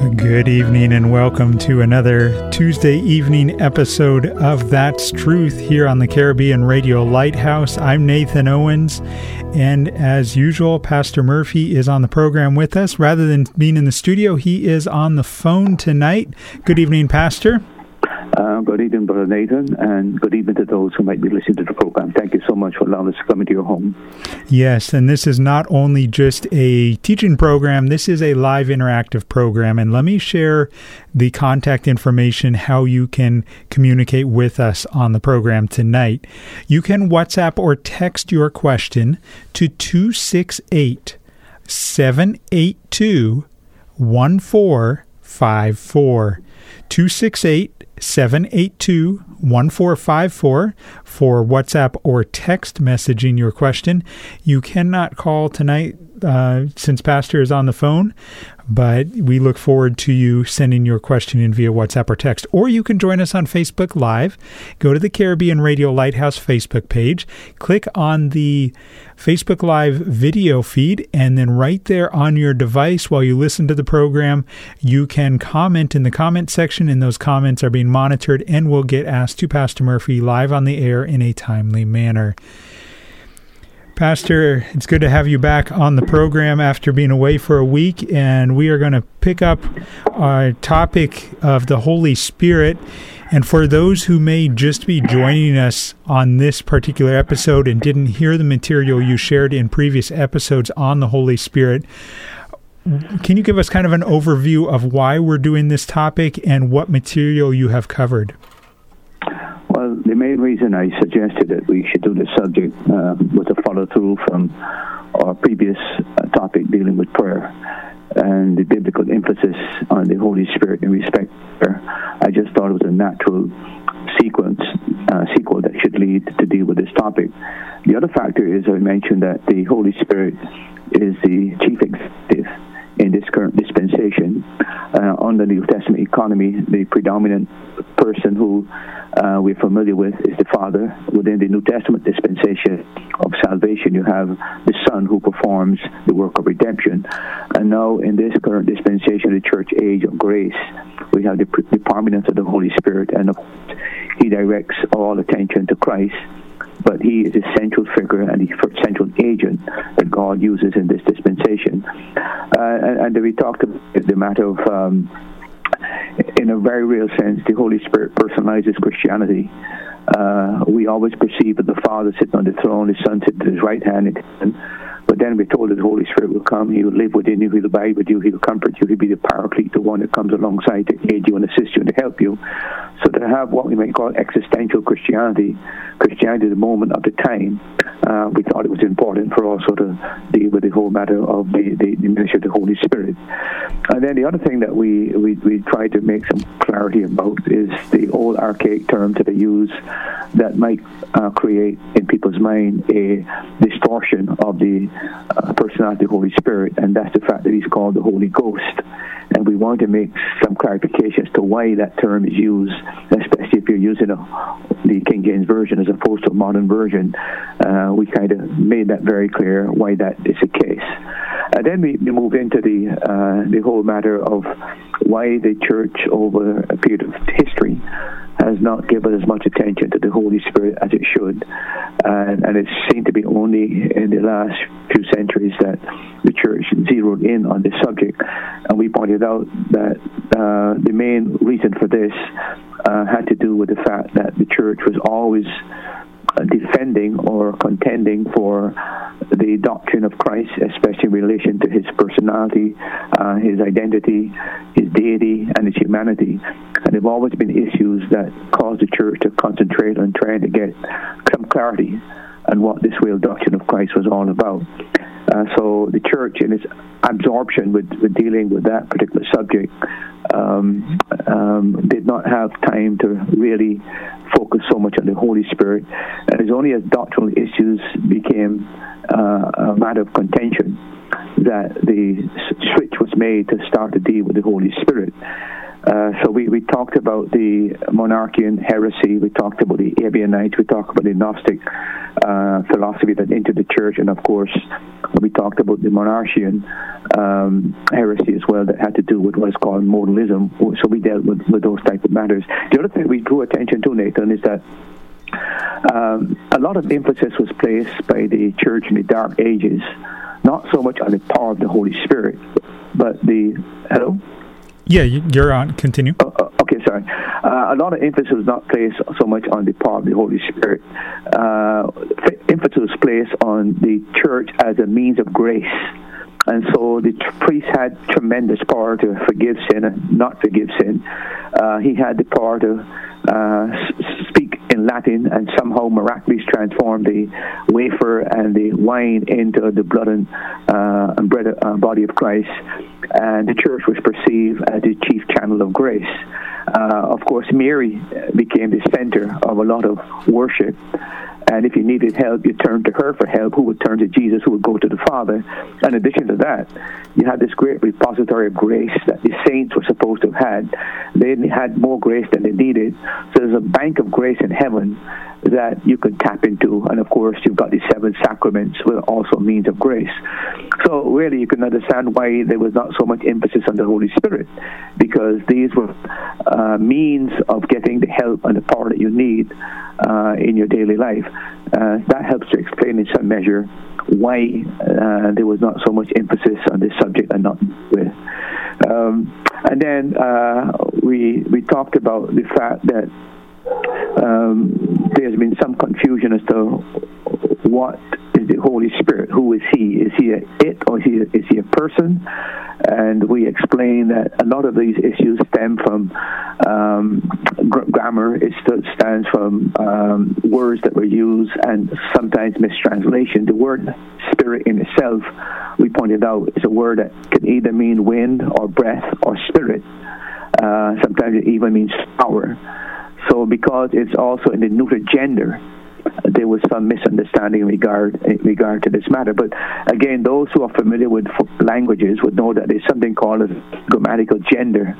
Good evening and welcome to another Tuesday evening episode of That's Truth here on the Caribbean Radio Lighthouse. I'm Nathan Owens, and as usual, Pastor Murphy is on the program with us. Rather than being in the studio, he is on the phone tonight. Good evening, Pastor. Uh, good evening, Brother Nathan, and good evening to those who might be listening to the program. Thank you so much for allowing us to come into your home. Yes, and this is not only just a teaching program, this is a live interactive program. And let me share the contact information how you can communicate with us on the program tonight. You can WhatsApp or text your question to 268 782 1454. 268 782 1454 for WhatsApp or text messaging your question. You cannot call tonight uh, since Pastor is on the phone, but we look forward to you sending your question in via WhatsApp or text. Or you can join us on Facebook Live. Go to the Caribbean Radio Lighthouse Facebook page, click on the Facebook Live video feed, and then right there on your device while you listen to the program, you can comment in the comment section, and those comments are being monitored and will get asked to Pastor Murphy live on the air in a timely manner. Pastor, it's good to have you back on the program after being away for a week, and we are going to pick up our topic of the Holy Spirit. And for those who may just be joining us on this particular episode and didn't hear the material you shared in previous episodes on the Holy Spirit, can you give us kind of an overview of why we're doing this topic and what material you have covered? Main reason I suggested that we should do this subject uh, was a follow through from our previous uh, topic dealing with prayer and the biblical emphasis on the Holy Spirit in respect prayer. I just thought it was a natural sequence, uh, sequel that should lead to deal with this topic. The other factor is I mentioned that the Holy Spirit is the chief executive in this current dispensation. Uh, under the New Testament economy, the predominant person who uh, we're familiar with is the Father. Within the New Testament dispensation of salvation, you have the Son who performs the work of redemption. And now, in this current dispensation, the church age of grace, we have the, the prominence of the Holy Spirit, and He directs all attention to Christ but he is a central figure and the central agent that God uses in this dispensation. Uh, and, and, we talked about the matter of, um, in a very real sense, the Holy Spirit personalizes Christianity. Uh, we always perceive that the Father sitting on the throne, the Son sitting at his right hand, then we're told that the Holy Spirit will come, He will live within you, He'll abide with you, He'll comfort you, He'll be the paraclete, the one that comes alongside to aid you and assist you and to help you. So to have what we might call existential Christianity, Christianity at the moment of the time, uh, we thought it was important for also to deal with the whole matter of the, the, the ministry of the Holy Spirit. And then the other thing that we, we, we tried to make some clarity about is the old archaic terms that they use that might uh, create in people's mind a distortion of the uh, personality of the Holy Spirit, and that's the fact that he's called the Holy Ghost. And we want to make some clarification as to why that term is used, especially if you're using a, the King James Version as opposed to a modern version. Uh, we kind of made that very clear why that is the case. And then we, we move into the uh, the whole matter of why the church over a period of history has not given as much attention to the Holy Spirit as it should. And, and it seemed to be only in the last few centuries that the church zeroed in on this subject. And we pointed out that uh, the main reason for this uh, had to do with the fact that the church was always uh, defending or contending for the doctrine of Christ, especially in relation to his personality, uh, his identity, his deity, and his humanity. And there have always been issues that cause the church to concentrate on trying to get some clarity on what this real doctrine of Christ was all about. Uh, so the church, in its absorption with, with dealing with that particular subject, um, um, did not have time to really focus so much on the Holy Spirit. And it's only as doctrinal issues became uh, a matter of contention that the switch was made to start to deal with the Holy Spirit. Uh, so we, we talked about the monarchian heresy, we talked about the Ebionites, we talked about the Gnostic uh, philosophy that entered the church, and of course we talked about the monarchian um, heresy as well that had to do with what's called modalism. So we dealt with, with those type of matters. The other thing we drew attention to, Nathan, is that um, a lot of emphasis was placed by the church in the Dark Ages, not so much on the power of the Holy Spirit, but the hello. Yeah, you're on. Continue. Uh, okay, sorry. Uh, a lot of emphasis was not placed so much on the power of the Holy Spirit. Uh, emphasis was placed on the church as a means of grace. And so the priest had tremendous power to forgive sin and not forgive sin. Uh, he had the power to uh, speak in Latin and somehow miraculously transformed the wafer and the wine into the blood and, uh, and bread, uh, body of Christ. And the church was perceived as the chief channel of grace. Uh, of course, Mary became the center of a lot of worship. And if you needed help, you turned to her for help, who would turn to Jesus, who would go to the Father. In addition to that, you had this great repository of grace that the saints were supposed to have had. They had more grace than they needed. So there's a bank of grace in heaven that you could tap into. And of course, you've got the seven sacraments, which are also means of grace. So really, you can understand why there was not so much emphasis on the Holy Spirit, because these were uh, means of getting the help and the power that you need uh, in your daily life. Uh, that helps to explain in some measure why uh, there was not so much emphasis on this subject and not with. Um, and then uh, we we talked about the fact that um, there's been some confusion as to what is the Holy Spirit. Who is He? Is He a it or is He a, is He a person? And we explain that a lot of these issues stem from um, gr- grammar. It stands from um, words that were used and sometimes mistranslation. The word spirit in itself, we pointed out, is a word that can either mean wind or breath or spirit. Uh, sometimes it even means power. So because it's also in the neuter gender, there was some misunderstanding in regard in regard to this matter. But again, those who are familiar with languages would know that there's something called a grammatical gender,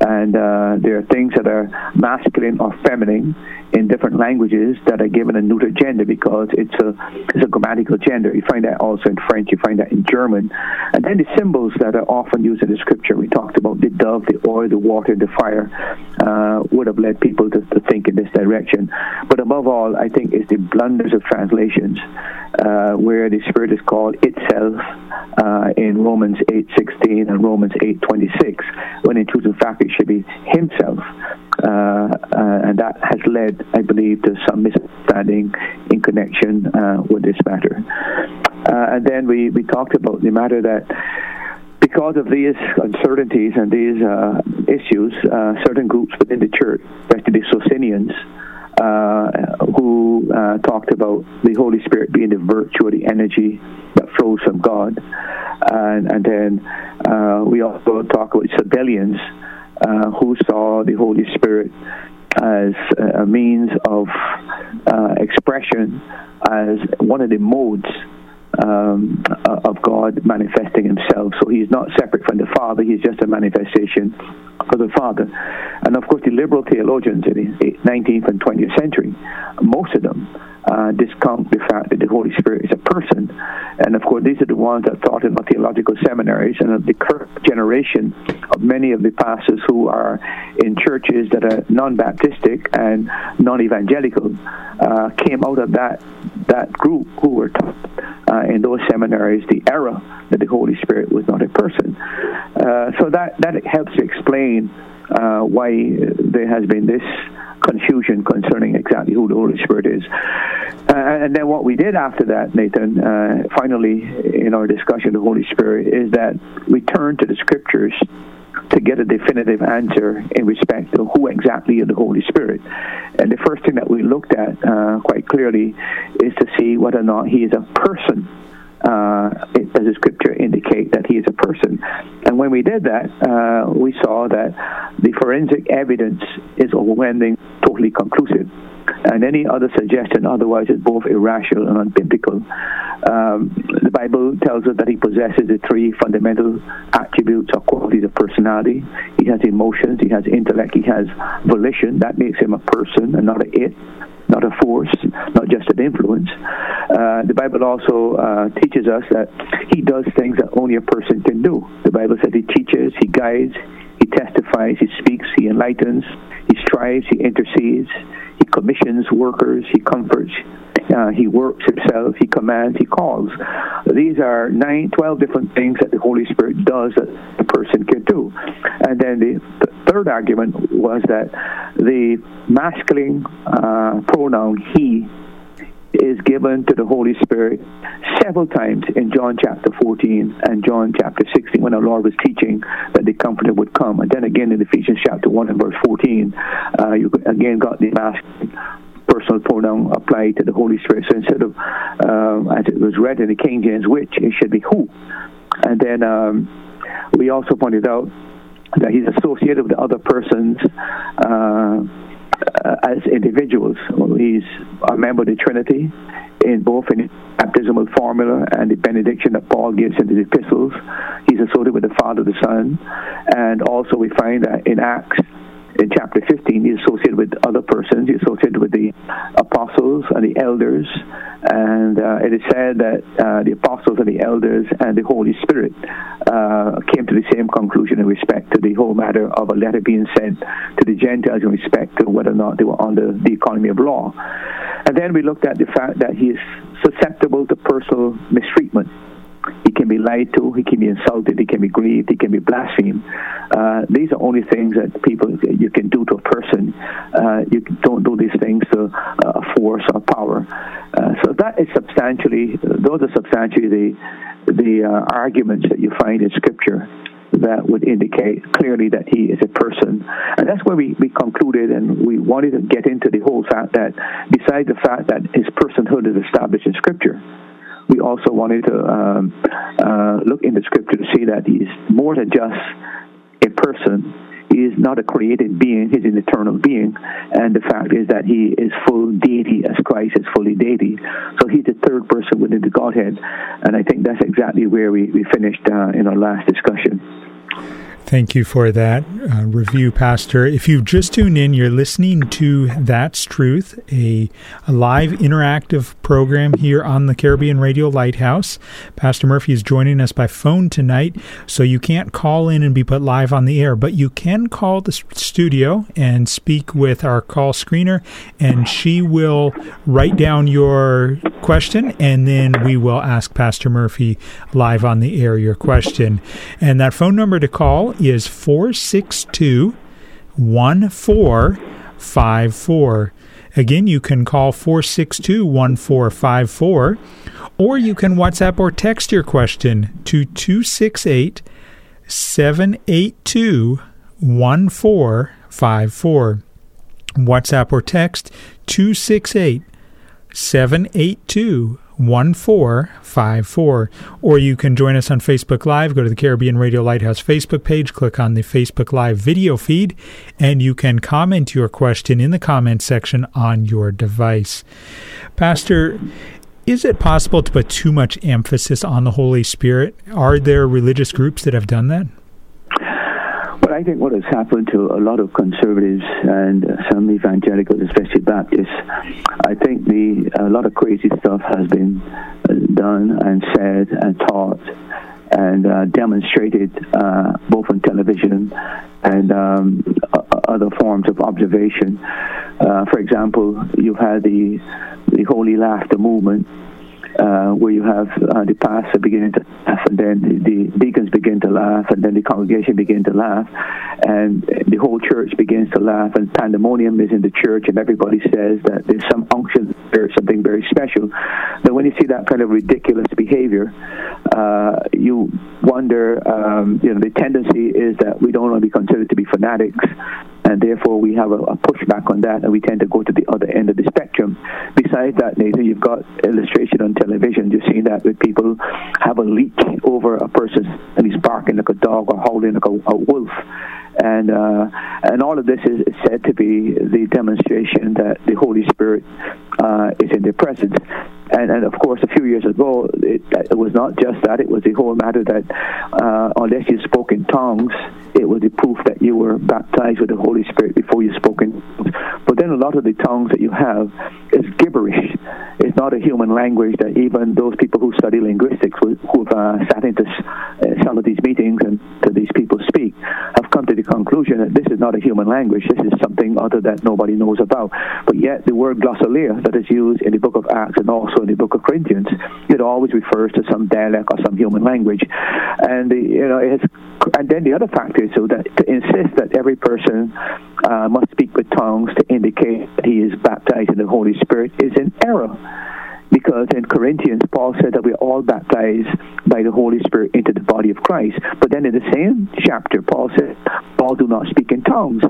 and uh, there are things that are masculine or feminine in different languages that are given a neuter gender because it's a it's a grammatical gender. You find that also in French. You find that in German, and then the symbols that are often used in the scripture. We talked about the dove, the oil, the water, the fire, uh, would have led people to, to, think in this direction. But above all, I think it's the blunders of translations uh, where the Spirit is called itself uh, in Romans 8:16 and Romans 8:26, when in truth and fact it should be Himself, and that has led, I believe, to some misunderstanding in connection uh, with this matter. Uh, and then we, we talked about the matter that because of these uncertainties and these uh, issues, uh, certain groups within the church, especially the Socinians, uh, who uh, talked about the Holy Spirit being the virtue or the energy that flows from God. And, and then uh, we also talk about Sabellians uh, who saw the Holy Spirit as a means of uh, expression, as one of the modes um, of God manifesting himself. So he's not separate from the Father, he's just a manifestation of the Father. And of course, the liberal theologians in the 19th and 20th century, most of them uh, discount the fact that the Holy Spirit is a person. And of course, these are the ones that taught in the theological seminaries and of the current generation of many of the pastors who are in churches that are non-Baptistic and non-evangelical uh, came out of that that group who were taught uh, in those seminaries the error that the Holy Spirit was not a person. Uh, so that that helps explain uh, why there has been this confusion concerning exactly who the Holy Spirit is. Uh, and then what we did after that, Nathan, uh, finally in our discussion of the Holy Spirit, is that we turned to the Scriptures to get a definitive answer in respect to who exactly is the Holy Spirit. And the first thing that we looked at uh, quite clearly is to see whether or not he is a person uh, does the scripture indicate that he is a person? And when we did that, uh, we saw that the forensic evidence is overwhelming, totally conclusive. And any other suggestion otherwise is both irrational and unbiblical. Um, the Bible tells us that he possesses the three fundamental attributes or qualities of personality. He has emotions, he has intellect, he has volition. That makes him a person and not an it not a force, not just an influence. Uh, the Bible also uh, teaches us that He does things that only a person can do. The Bible says He teaches, He guides, He testifies, He speaks, He enlightens, He strives, He intercedes, He commissions workers, He comforts, uh, he works himself, he commands, he calls. These are nine, twelve different things that the Holy Spirit does that a person can do. And then the, the third argument was that the masculine uh, pronoun he is given to the Holy Spirit several times in John chapter 14 and John chapter 16 when our Lord was teaching that the Comforter would come. And then again in Ephesians chapter 1 and verse 14, uh, you again got the masculine personal pronoun applied to the Holy Spirit. So instead of, um, as it was read in the King James, which, it should be who. And then um, we also pointed out that he's associated with other persons uh, as individuals. He's a member of the Trinity in both in the baptismal formula and the benediction that Paul gives in the epistles. He's associated with the Father, the Son, and also we find that in Acts in chapter 15, he's associated with other persons. He's associated with the apostles and the elders. And uh, it is said that uh, the apostles and the elders and the Holy Spirit uh, came to the same conclusion in respect to the whole matter of a letter being sent to the Gentiles in respect to whether or not they were under the economy of law. And then we looked at the fact that he is susceptible to personal mistreatment. He can be lied to, he can be insulted, he can be grieved, he can be blasphemed. Uh, these are only things that people you can do to a person. Uh, you don't do these things to uh, a force or power. Uh, so that is substantially, those are substantially the the uh, arguments that you find in Scripture that would indicate clearly that he is a person. And that's where we, we concluded and we wanted to get into the whole fact that besides the fact that his personhood is established in Scripture, we also wanted to um, uh, look in the scripture to see that he is more than just a person. He is not a created being, he's an eternal being. And the fact is that he is full deity as Christ is fully deity. So he's the third person within the Godhead. And I think that's exactly where we, we finished uh, in our last discussion. Thank you for that uh, review, Pastor. If you've just tuned in, you're listening to That's Truth, a, a, live interactive program here on the Caribbean Radio Lighthouse. Pastor Murphy is joining us by phone tonight, so you can't call in and be put live on the air, but you can call the studio and speak with our call screener, and she will write down your question, and then we will ask Pastor Murphy live on the air your question. And that phone number to call is 462 1454. Again, you can call 462 1454, or you can WhatsApp or text your question to 268 782 1454. WhatsApp or text 268 782 1454. Or you can join us on Facebook Live. Go to the Caribbean Radio Lighthouse Facebook page, click on the Facebook Live video feed, and you can comment your question in the comment section on your device. Pastor, is it possible to put too much emphasis on the Holy Spirit? Are there religious groups that have done that? I think what has happened to a lot of conservatives and uh, some evangelicals, especially Baptists, I think the a lot of crazy stuff has been uh, done and said and taught and uh, demonstrated uh, both on television and um, other forms of observation. Uh, for example, you've had the the Holy Laughter movement, uh, where you have uh, the pastor beginning to laugh, and then the, deacons begin to laugh, and then the congregation begin to laugh, and the whole church begins to laugh, and pandemonium is in the church, and everybody says that there's some unction, there's something very special. But when you see that kind of ridiculous behavior, uh, you wonder, um, you know, the tendency is that we don't want to be considered to be fanatics, and therefore we have a, a, pushback on that, and we tend to go to the other end of the spectrum. Besides that, Nathan, you've got illustration on television. You've seen that with people have a leak over a person, and he's barking like a dog or howling like a, a wolf, and uh, and all of this is said to be the demonstration that the Holy Spirit uh, is in their presence. And, and, of course, a few years ago, it, it, was not just that; it was the whole matter that uh, unless you spoke in tongues, it was the proof that you were baptized with the Holy Spirit before you spoke in. Tongues. But then a lot of the tongues that you have is gibberish. It's not a human language that even those people who study linguistics, who've uh, sat into some of these meetings and to these people speak, have come to the conclusion that this is not a human language. This is something other that nobody knows about. But yet, the word glossolalia that is used in the book of Acts and also in the book of Corinthians, it always refers to some dialect or some human language. And the, you know, it has, and then the other factor is so that to insist that every person uh, must speak with tongues to indicate that he is baptized in the Holy Spirit is an error because in Corinthians, Paul said that we're all baptized by the Holy Spirit into the body of Christ. But then in the same chapter, Paul said, Paul do not speak in tongues.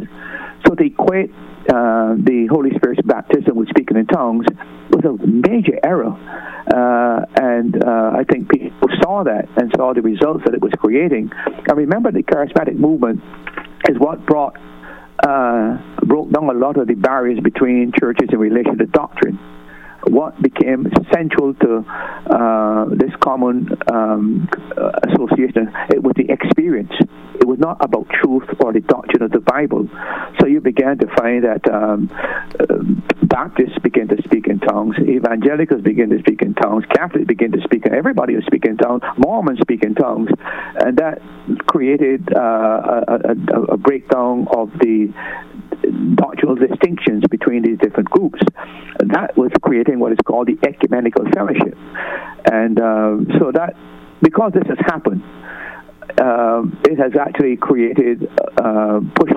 So they equate uh, the Holy Spirit's baptism with speaking in tongues was a major error. Uh, and uh, I think people saw that and saw the results that it was creating. And remember, the charismatic movement is what brought uh, broke down a lot of the barriers between churches in relation to doctrine what became central to uh, this common um, association it was the experience. It was not about truth or the doctrine of the Bible. So you began to find that um, uh, Baptists began to speak in tongues, evangelicals began to speak in tongues, Catholics began to speak, in everybody was speaking in tongues, Mormons speak in tongues, and that created uh, a, a, a breakdown of the doctrinal distinctions between these different groups. That was creating what is called the ecumenical fellowship. And uh, so that, because this has happened, uh, it has actually created uh, push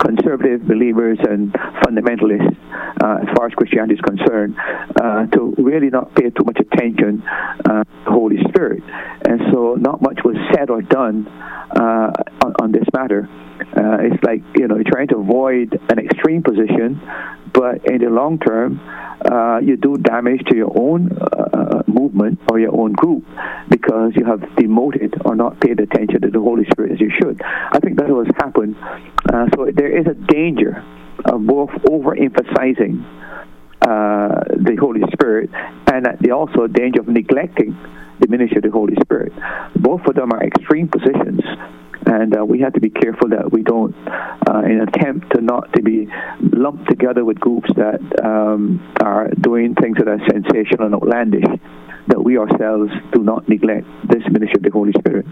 conservative believers and fundamentalists, uh, as far as Christianity is concerned, uh, to really not pay too much attention uh, to the Holy Spirit. And so not much was said or done uh, on, on, this matter. Uh, it's like, you know, you're trying to avoid an extreme position, but in the long term, uh, you do damage to your own movement or your own group because you have demoted or not paid attention to the Holy Spirit as you should. I think that has happened. Uh, so there is a danger of both overemphasizing uh, the Holy Spirit and also a danger of neglecting the ministry of the Holy Spirit. Both of them are extreme positions and uh, we have to be careful that we don't, uh, in attempt to not to be lumped together with groups that um, are doing things that are sensational and outlandish, that we ourselves do not neglect this ministry of the Holy Spirit.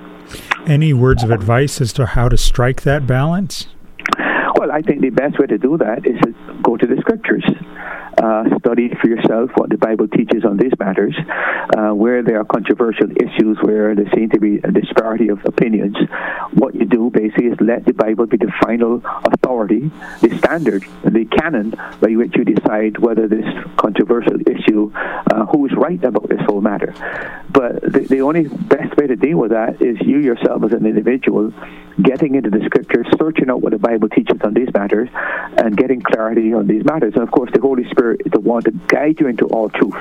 Any words of advice as to how to strike that balance? Well, I think the best way to do that is to go to the scriptures uh, study for yourself what the Bible teaches on these matters. Uh, where there are controversial issues, where there seem to be a disparity of opinions, what you do basically is let the Bible be the final authority, the standard, the canon by which you decide whether this controversial issue, uh, who is right about this whole matter. But the, the only best way to deal with that is you yourself as an individual getting into the scriptures, searching out what the Bible teaches on these matters, and getting clarity on these matters. And of course, the Holy Spirit is the one to guide you into all truth.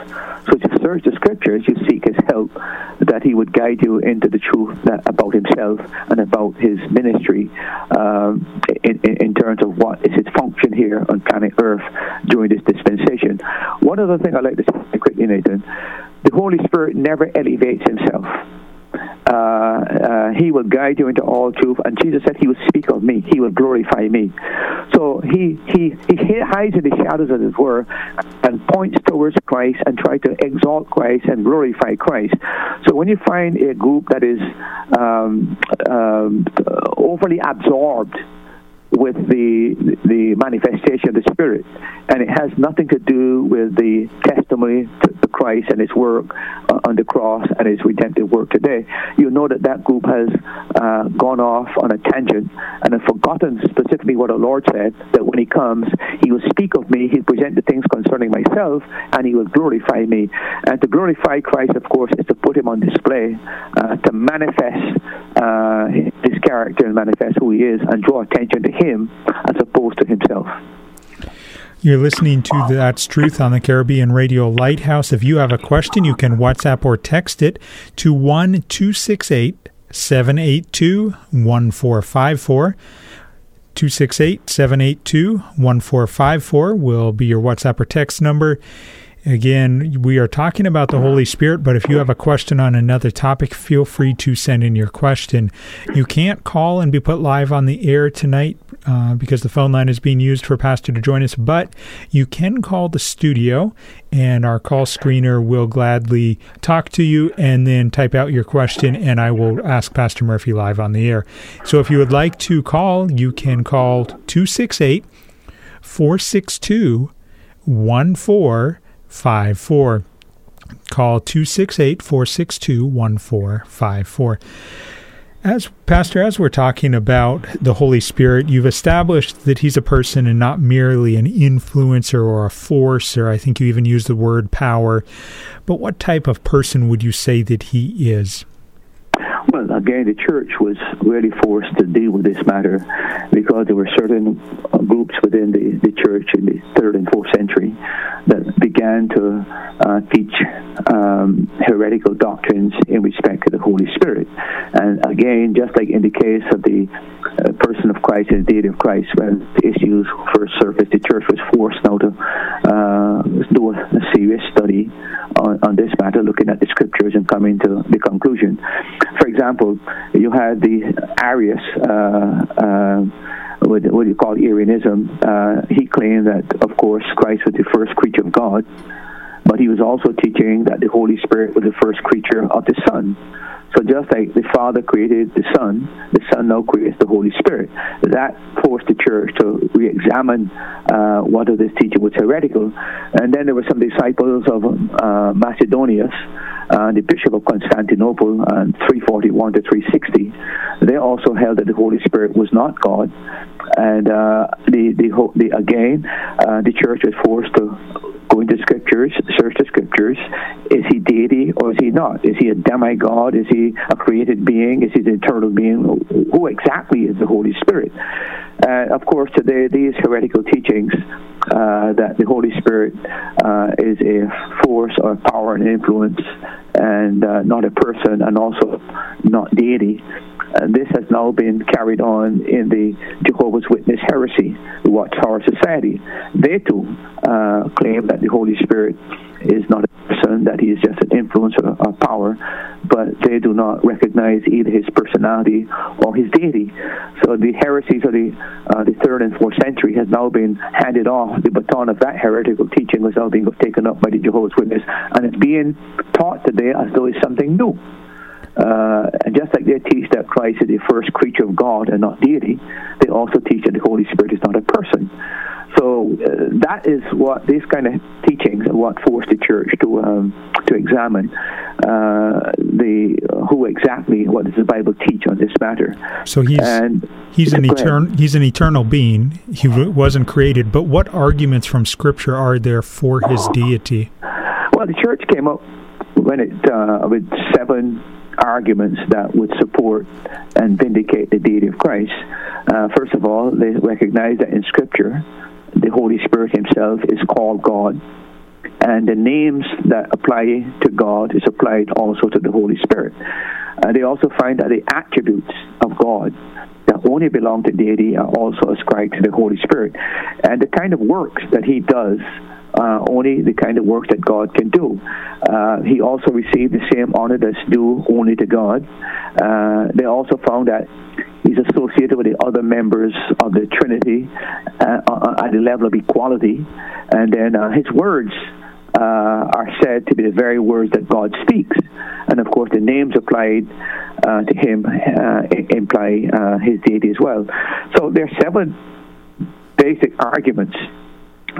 So as you search the scriptures, you seek His help that He would guide you into the truth that, about Himself and about His ministry um, in, in, in, terms of what is His function here on planet Earth during this dispensation. One other thing I'd like to say quickly, Nathan, the Holy Spirit never elevates Himself. Uh, uh, he will guide you into all truth. And Jesus said he will speak of me. He will glorify me. So he, he, he hides in the shadows, as it were, and points towards Christ and try to exalt Christ and glorify Christ. So when you find a group that is um, um, overly absorbed with the the manifestation of the Spirit, and it has nothing to do with the testimony to Christ and His work uh, on the cross and His redemptive work today. You know that that group has uh, gone off on a tangent and have forgotten specifically what our Lord said that when He comes, He will speak of me, He will present the things concerning myself, and He will glorify me. And to glorify Christ, of course, is to put Him on display, uh, to manifest uh, His character and manifest who He is, and draw attention to him as opposed to himself. You're listening to That's Truth on the Caribbean Radio Lighthouse. If you have a question, you can WhatsApp or text it to 1 268 782 1454. 268 782 1454 will be your WhatsApp or text number. Again, we are talking about the Holy Spirit, but if you have a question on another topic, feel free to send in your question. You can't call and be put live on the air tonight uh, because the phone line is being used for Pastor to join us, but you can call the studio and our call screener will gladly talk to you and then type out your question and I will ask Pastor Murphy live on the air. So if you would like to call, you can call 268 462 1454. Call 268 462 1454. As Pastor, as we're talking about the Holy Spirit, you've established that he's a person and not merely an influencer or a force, or I think you even use the word power. But what type of person would you say that he is? Again, the church was really forced to deal with this matter because there were certain groups within the, the church in the third and fourth century that began to uh, teach um, heretical doctrines in respect to the Holy Spirit. And again, just like in the case of the uh, person of Christ and the deity of Christ, when issues first surfaced, the church was forced now to uh, do a serious study on, on this matter, looking at the scriptures and coming to the conclusion. For example, you had the Arius. Uh, uh, what, what you call Arianism, uh, he claimed that, of course, Christ was the first creature of God, but he was also teaching that the Holy Spirit was the first creature of the Son. So just like the Father created the Son, the Son now creates the Holy Spirit. That forced the church to re-examine uh, whether this teaching was heretical. And then there were some disciples of uh, Macedonius, uh, the Bishop of Constantinople, uh, 341 to 360. They also held that the Holy Spirit was not God. And uh, the, the, the, again, uh, the church was forced to go into scriptures, search the scriptures. Is he deity or is he not? Is he a demigod? Is he a created being? Is he an eternal being? Who exactly is the Holy Spirit? Uh, of course, today these heretical teachings uh, that the Holy Spirit uh, is a force or power and influence and uh, not a person and also not deity. And this has now been carried on in the Jehovah's Witness heresy, the Watchtower Society. They too uh, claim that the Holy Spirit is not a person, that he is just an influence or a power, but they do not recognize either his personality or his deity. So the heresies of the, uh, the third and fourth century has now been handed off. The baton of that heretical teaching was now being taken up by the Jehovah's Witness, and it's being taught today as though it's something new. Uh, and just like they teach that Christ is the first creature of God and not deity, they also teach that the Holy Spirit is not a person. So uh, that is what these kind of teachings are what forced the church to um, to examine uh, the uh, who exactly what does the Bible teach on this matter. So he's and he's an eternal he's an eternal being. He wasn't created. But what arguments from Scripture are there for his deity? Well, the church came up when it uh, with seven arguments that would support and vindicate the deity of Christ. Uh, first of all, they recognize that in Scripture, the Holy Spirit Himself is called God, and the names that apply to God is applied also to the Holy Spirit. Uh, they also find that the attributes of God that only belong to deity are also ascribed to the Holy Spirit, and the kind of works that He does uh, only the kind of work that God can do. Uh, he also received the same honor that's due only to God. Uh, they also found that he's associated with the other members of the Trinity uh, at the level of equality. And then uh, his words uh, are said to be the very words that God speaks. And of course, the names applied uh, to him uh, imply uh, his deity as well. So there are seven basic arguments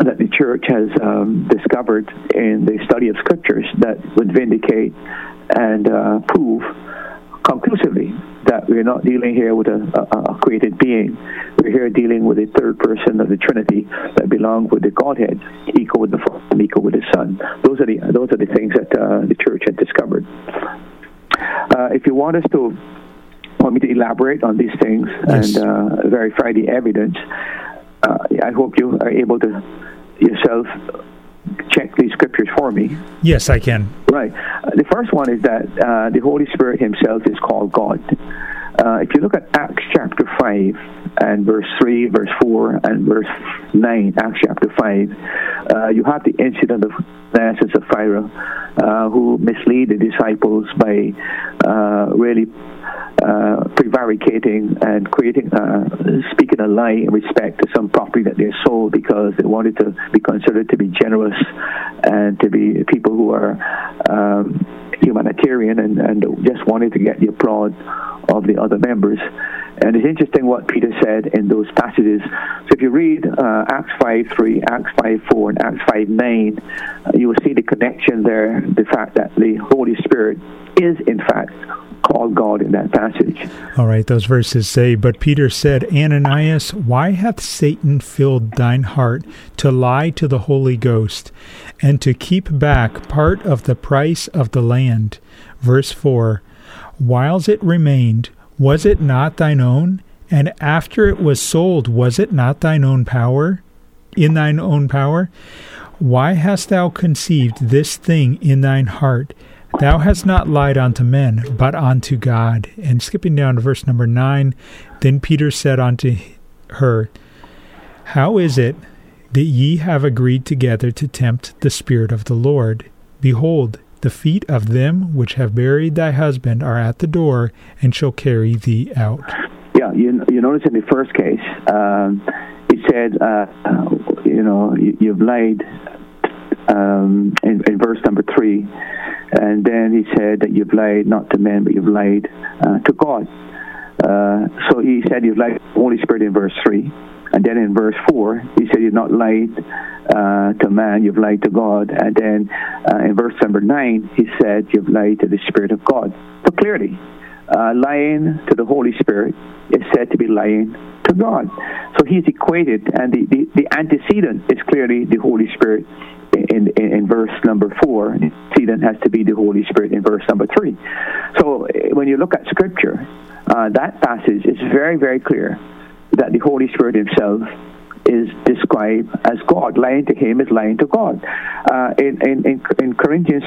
that the church has um, discovered in the study of scriptures that would vindicate and uh, prove conclusively that we're not dealing here with a, a, a, created being. We're here dealing with a third person of the Trinity that belongs with the Godhead, equal with the Father, equal with the Son. Those are the those are the things that uh, the church had discovered. Uh, if you want us to want me to elaborate on these things yes. and uh, verify the evidence, uh, I hope you are able to yourself check these scriptures for me. Yes, I can. Right. Uh, the first one is that uh, the Holy Spirit Himself is called God. Uh, if you look at Acts chapter 5 and verse 3, verse 4, and verse 9, Acts chapter 5, uh, you have the incident of Ananias and Sapphira uh, who mislead the disciples by uh, really uh, prevaricating and creating, uh, speaking a lie in respect to some property that they sold because they wanted to be considered to be generous and to be people who are um, humanitarian and, and just wanted to get the applause of the other members. And it's interesting what Peter said in those passages. So if you read uh, Acts 5 3, Acts 5 4, and Acts 5 9, uh, you will see the connection there, the fact that the Holy Spirit is, in fact, called God in that passage. All right, those verses say, But Peter said, Ananias, why hath Satan filled thine heart to lie to the Holy Ghost, and to keep back part of the price of the land? Verse 4 Whiles it remained, was it not thine own? And after it was sold, was it not thine own power? In thine own power? Why hast thou conceived this thing in thine heart? Thou hast not lied unto men, but unto God. And skipping down to verse number 9, then Peter said unto her, How is it that ye have agreed together to tempt the Spirit of the Lord? Behold, the feet of them which have buried thy husband are at the door, and shall carry thee out. Yeah, you, you notice in the first case, um, he said, uh, you know, you, you've lied um, in, in verse number 3 and then he said that you've lied not to men, but you've lied uh, to God. Uh, so he said you've lied to the Holy Spirit in verse 3. And then in verse 4, he said you've not lied uh, to man, you've lied to God. And then uh, in verse number 9, he said you've lied to the Spirit of God. So clearly, uh, lying to the Holy Spirit is said to be lying to God. So he's equated, and the, the, the antecedent is clearly the Holy Spirit in, in, in, verse number four. Antecedent has to be the Holy Spirit in verse number three. So eh, when you look at Scripture, uh, that passage is very, very clear that the Holy Spirit Himself is described as God. Lying to Him is lying to God. Uh, in, in, in, Corinthians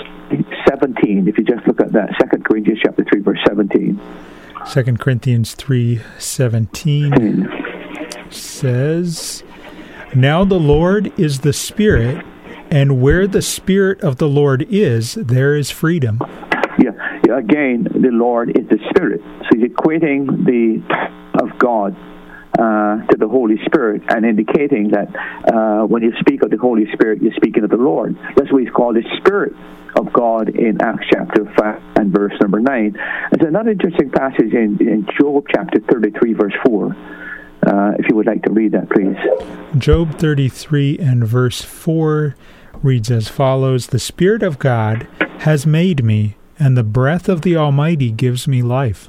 17, if you just look at that, Second Corinthians chapter 3, verse 17. 2 Corinthians 3 17 says, Now the Lord is the Spirit, and where the Spirit of the Lord is, there is freedom. Yeah, again, the Lord is the Spirit. So he's equating the of God uh, to the Holy Spirit and indicating that uh, when you speak of the Holy Spirit, you're speaking of the Lord. That's what he's called the Spirit of God in Acts chapter 5 and verse number 9. There's another interesting passage in, in Job chapter 33, verse 4. Uh, if you would like to read that, please. Job 33 and verse 4 reads as follows The Spirit of God has made me, and the breath of the Almighty gives me life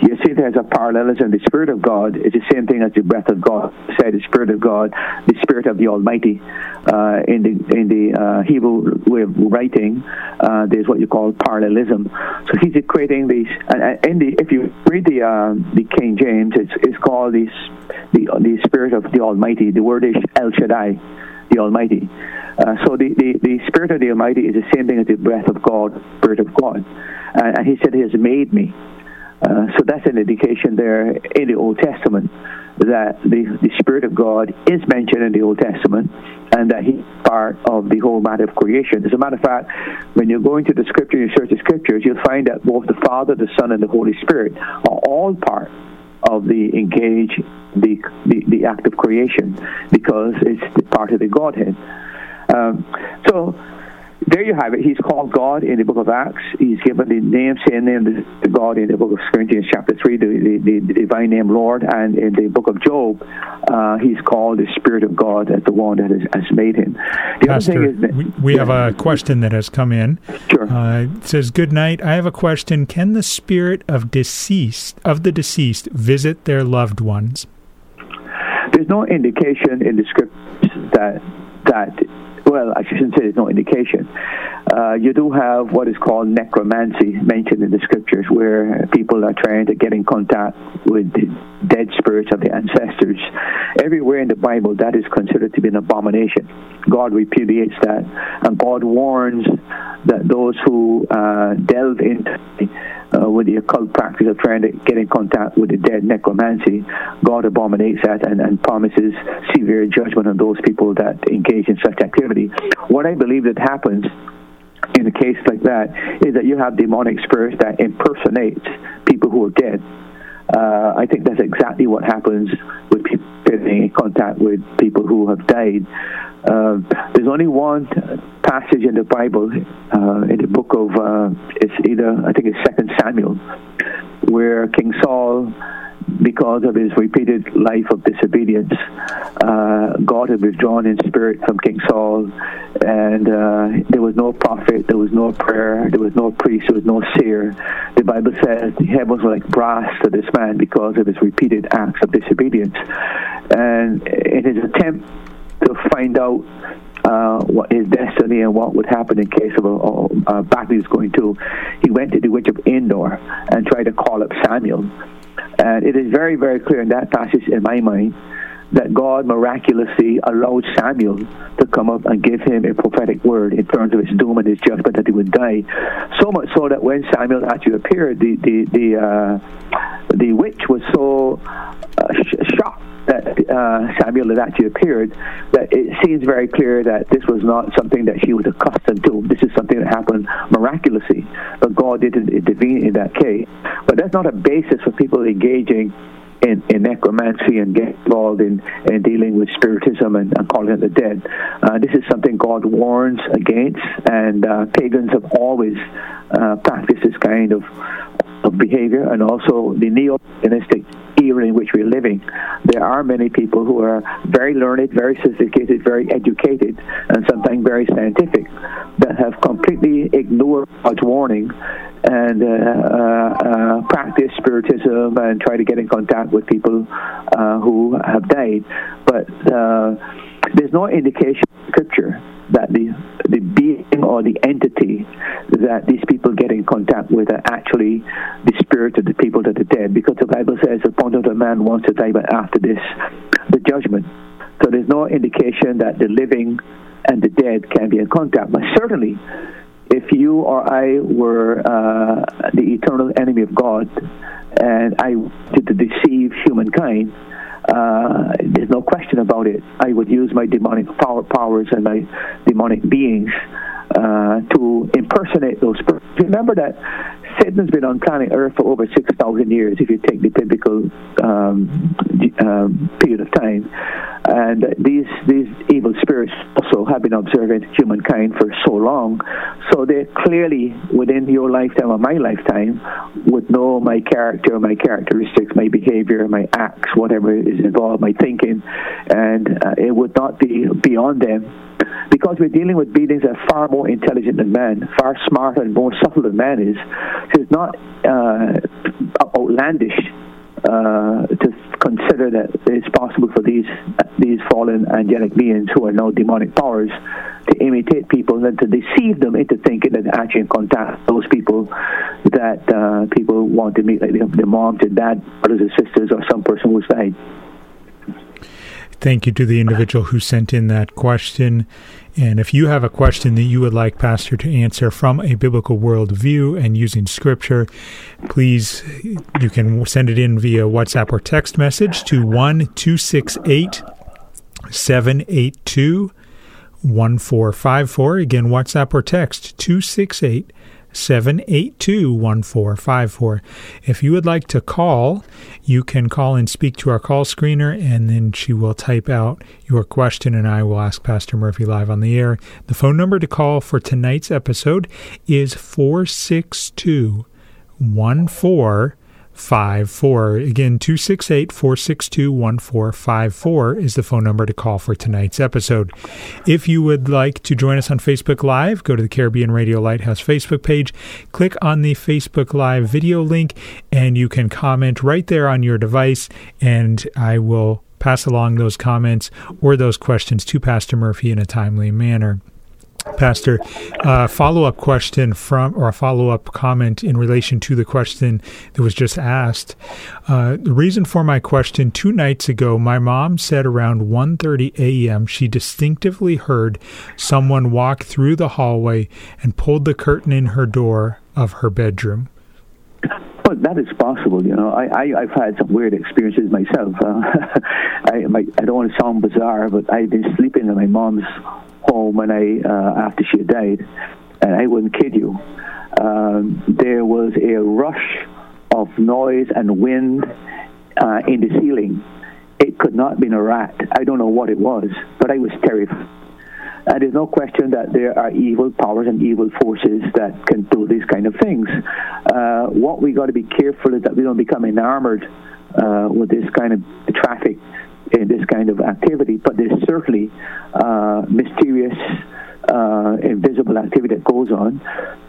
You see, there's a parallelism. The Spirit of God is the same thing as the breath of God. Say the Spirit of God, the Spirit of the Almighty. Uh, in the in the uh, Hebrew way of writing, uh, there's what you call parallelism. So he's equating these. And, and the, if you read the uh, the King James, it's it's called the the the Spirit of the Almighty. The word is El Shaddai, the Almighty. Uh, so the, the, the Spirit of the Almighty is the same thing as the breath of God, Spirit of God. Uh, and he said, He has made me. Uh, so that's an indication there in the Old Testament that the, the Spirit of God is mentioned in the Old Testament. and that he's part of the whole matter of creation. As a matter of fact, when you go into the scripture, and you search the scriptures, you'll find that both the Father, the Son, and the Holy Spirit are all part of the engage the, the, the act of creation because it's part of the Godhead. Um, so there you have it. He's called God in the book of Acts. He's given the name, same name to God in the book of Corinthians chapter 3, the, the, the divine name Lord. And in the book of Job, uh, he's called the Spirit of God as the one that has, has made him. The Pastor, is that, we, we yeah. have a question that has come in. Sure. Uh, it says, Good night. I have a question. Can the spirit of deceased of the deceased visit their loved ones? There's no indication in the scriptures that that well, I shouldn't say there's no indication. Uh, you do have what is called necromancy mentioned in the scriptures, where people are trying to get in contact with the dead spirits of the ancestors. Everywhere in the Bible, that is considered to be an abomination. God repudiates that, and God warns that those who uh, delve into uh, with the occult practice of trying to get in contact with the dead necromancy, God abominates that and, and promises severe judgment on those people that engage in such activity. What I believe that happens in a case like that is that you have demonic spirits that impersonate people who are dead. Uh, I think that's exactly what happens with people getting in contact with people who have died. Uh, there's only one passage in the Bible, uh, in the book of, uh, it's either, I think it's Second Samuel, where King Saul, because of his repeated life of disobedience, uh, God had withdrawn in spirit from King Saul, and uh, there was no prophet, there was no prayer, there was no priest, there was no seer. The Bible says the heavens were like brass to this man because of his repeated acts of disobedience. And in his attempt to find out uh, what his destiny and what would happen in case of a, a, a battle he was going to, he went to the witch of Endor and tried to call up Samuel. And it is very, very clear in that passage, in my mind, that God miraculously allowed Samuel to come up and give him a prophetic word in terms of his doom and his judgment that he would die. So much so that when Samuel actually appeared, the the the, uh, the witch was so uh, sh- shocked that uh, Samuel had actually appeared, that it seems very clear that this was not something that she was accustomed to. This is something that happened miraculously, but God didn't intervene in that case. But that's not a basis for people engaging in, in necromancy and get involved in, in dealing with spiritism and, and calling it the dead. Uh, this is something God warns against, and uh, pagans have always uh, practiced this kind of, of behavior, and also the neo-paganistic era in which we're living, there are many people who are very learned, very sophisticated, very educated, and sometimes very scientific that have completely ignored God's warning and uh, uh, uh, practice spiritism and try to get in contact with people uh, who have died. But uh, there's no indication in Scripture that the the being or the entity that these people get in contact with are actually the spirit of the people that are dead, because the Bible says "Upon the man wants to die, but after this, the judgment. So there's no indication that the living and the dead can be in contact. But certainly, if you or I were uh, the eternal enemy of God and I wanted to deceive humankind, uh, there's no question about it. I would use my demonic power, powers and my demonic beings uh, to impersonate those. Remember that Satan's been on planet Earth for over 6,000 years, if you take the biblical um, um, period of time. And these, these evil spirits also have been observing humankind for so long. So they clearly, within your lifetime or my lifetime, would know my character, my characteristics, my behavior, my acts, whatever is involved, my thinking. And uh, it would not be beyond them because we're dealing with beings that are far more intelligent than man, far smarter and more subtle than man is. So it's not uh, outlandish uh, to consider that it's possible for these these fallen angelic beings who are now demonic powers to imitate people and to deceive them into thinking that they're actually in contact those people that uh, people want to meet, like their moms and dad, brothers and sisters, or some person who's died. Thank you to the individual who sent in that question. And if you have a question that you would like Pastor to answer from a biblical worldview and using scripture, please, you can send it in via WhatsApp or text message to 1 268 782 1454. Again, WhatsApp or text 268 782 1454. If you would like to call, you can call and speak to our call screener, and then she will type out your question, and I will ask Pastor Murphy live on the air. The phone number to call for tonight's episode is 462 1454. 54. Again, 268 462 1454 is the phone number to call for tonight's episode. If you would like to join us on Facebook Live, go to the Caribbean Radio Lighthouse Facebook page, click on the Facebook Live video link, and you can comment right there on your device, and I will pass along those comments or those questions to Pastor Murphy in a timely manner. Pastor, uh, follow up question from, or a follow up comment in relation to the question that was just asked. Uh, the reason for my question: two nights ago, my mom said around 1:30 a.m. she distinctively heard someone walk through the hallway and pulled the curtain in her door of her bedroom. But that is possible, you know. I, I have had some weird experiences myself. Uh, I my, I don't want to sound bizarre, but I've been sleeping in my mom's home when I uh, after she died, and I wouldn't kid you. Um, there was a rush of noise and wind uh, in the ceiling. It could not have been a rat. I don't know what it was, but I was terrified. And there's no question that there are evil powers and evil forces that can do these kind of things. Uh, what we got to be careful is that we don't become enamored uh, with this kind of traffic this kind of activity, but there's certainly uh, mysterious, uh, invisible activity that goes on.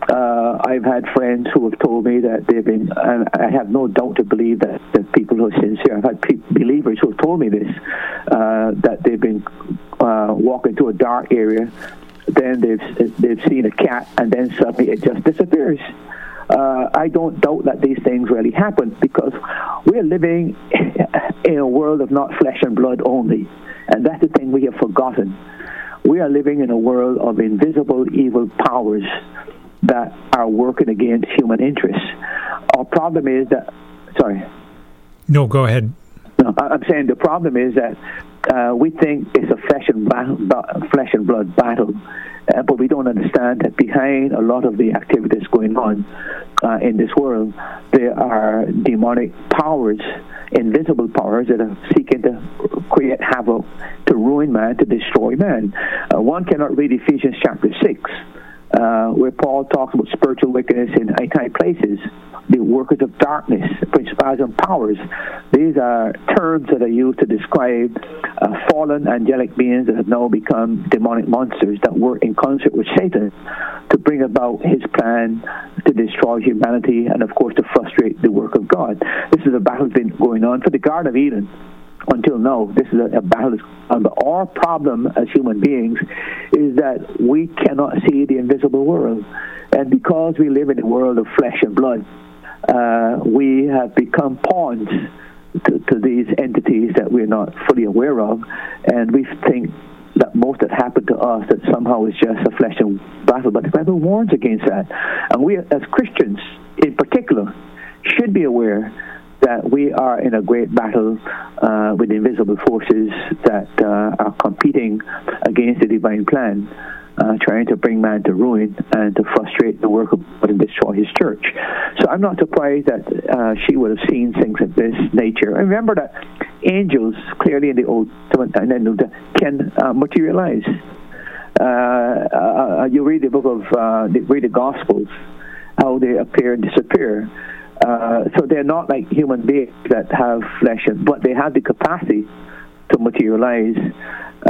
Uh, I've had friends who have told me that they've been, and I have no doubt to believe that, that people who are sincere, I've had pe- believers who have told me this, uh, that they've been uh, walking to a dark area, then they've, they've seen a cat, and then suddenly it just disappears uh, I don't doubt that these things really happen because we're living in a world of not flesh and blood only. And that's the thing we have forgotten. We are living in a world of invisible evil powers that are working against human interests. Our problem is that, sorry. No, go ahead. No, I'm saying the problem is that uh, we think it's a flesh and, flesh and blood battle, uh, but we don't understand that behind a lot of the activities going on uh, in this world, there are demonic powers, invisible powers that are seeking to create havoc, to ruin man, to destroy man. Uh, one cannot read Ephesians chapter 6 uh, where Paul talks about spiritual wickedness in high places, the workers of darkness, principalities and powers. These are terms that are used to describe uh, fallen angelic beings that have now become demonic monsters that work in concert with Satan to bring about his plan to destroy humanity and, of course, to frustrate the work of God. This is a battle that's been going on for the Garden of Eden until now. This is a, battle. Um, our problem as human beings is that we cannot see the invisible world. And because we live in a world of flesh and blood, uh, we have become pawns to, to, these entities that we're not fully aware of. And we think that most that happened to us that somehow is just a flesh and battle. But the Bible warns against that. And we, as Christians in particular, should be aware that we are in a great battle uh, with invisible forces that uh, are competing against the divine plan, uh, trying to bring man to ruin and to frustrate the work of God and destroy his church. So I'm not surprised that uh, she would have seen things of this nature. And remember that angels, clearly in the Old Testament can uh, materialize. Uh, you read the book of, read the Gospels, how they appear and disappear. Uh, so they're not like human beings that have flesh, but they have the capacity to materialize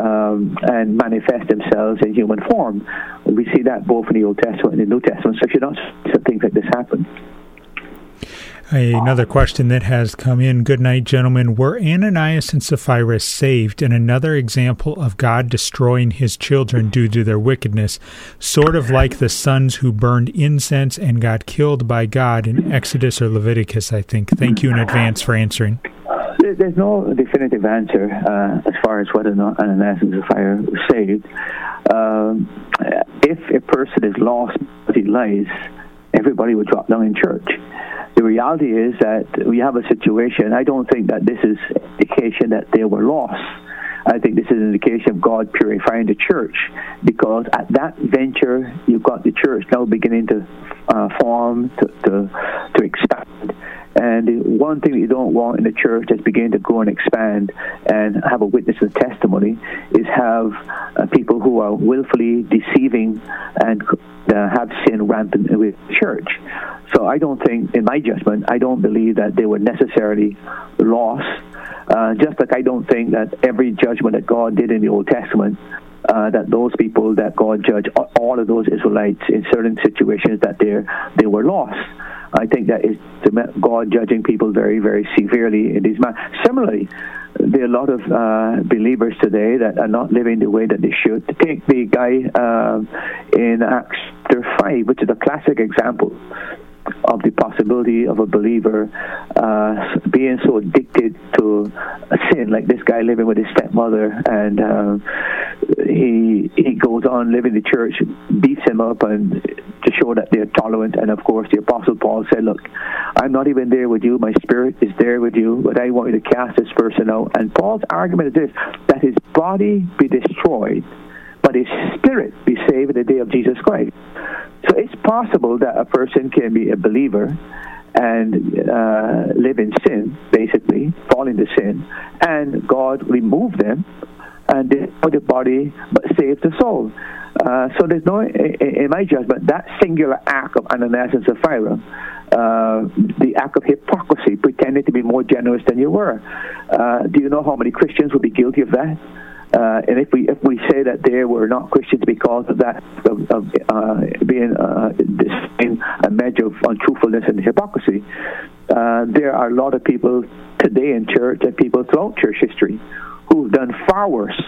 um, and manifest themselves in human form. We see that both in the Old Testament and the New Testament. So if you don't see things like this happen. Another question that has come in. Good night, gentlemen. Were Ananias and Sapphira saved in another example of God destroying his children due to their wickedness, sort of like the sons who burned incense and got killed by God in Exodus or Leviticus, I think? Thank you in advance for answering. There's no definitive answer uh, as far as whether or not Ananias and Sapphira were saved. Um, if a person is lost, but he lies, everybody would drop down in church the reality is that we have a situation. I don't think that this is indication that they were lost. I think this is an indication of God purifying the church because at that venture, you've got the church now beginning to uh, form, to, to, to expand. And one thing that you don't want in the church that's beginning to grow and expand and have a witness and testimony is have uh, people who are willfully deceiving and uh, have sin rampant with the church. So I don't think, in my judgment, I don't believe that they were necessarily lost. Uh, just like I don't think that every judgment that God did in the Old Testament uh, that those people that God judged, all of those Israelites in certain situations that they they were lost. I think that is God judging people very, very severely in these matters. Similarly, there are a lot of uh, believers today that are not living the way that they should. Take the guy uh, in Acts 5, which is a classic example of the possibility of a believer uh, being so addicted to sin, like this guy living with his stepmother, and uh, he he goes on living the church, beats him up, and to show that they're tolerant. And of course, the apostle Paul said, "Look, I'm not even there with you. My spirit is there with you, but I want you to cast this person out." And Paul's argument is this: that his body be destroyed but his spirit be saved in the day of Jesus Christ. So it's possible that a person can be a believer and uh, live in sin, basically, fall into sin, and God remove them and destroy the body but save the soul. Uh, so there's no, in my judgment, that singular act of Ananias and Sapphira, uh, the act of hypocrisy, pretending to be more generous than you were. Uh, do you know how many Christians would be guilty of that? Uh, and if we if we say that they were not Christians because of that of, of uh, being uh, a measure of untruthfulness and hypocrisy, uh, there are a lot of people today in church and people throughout church history who've done far worse.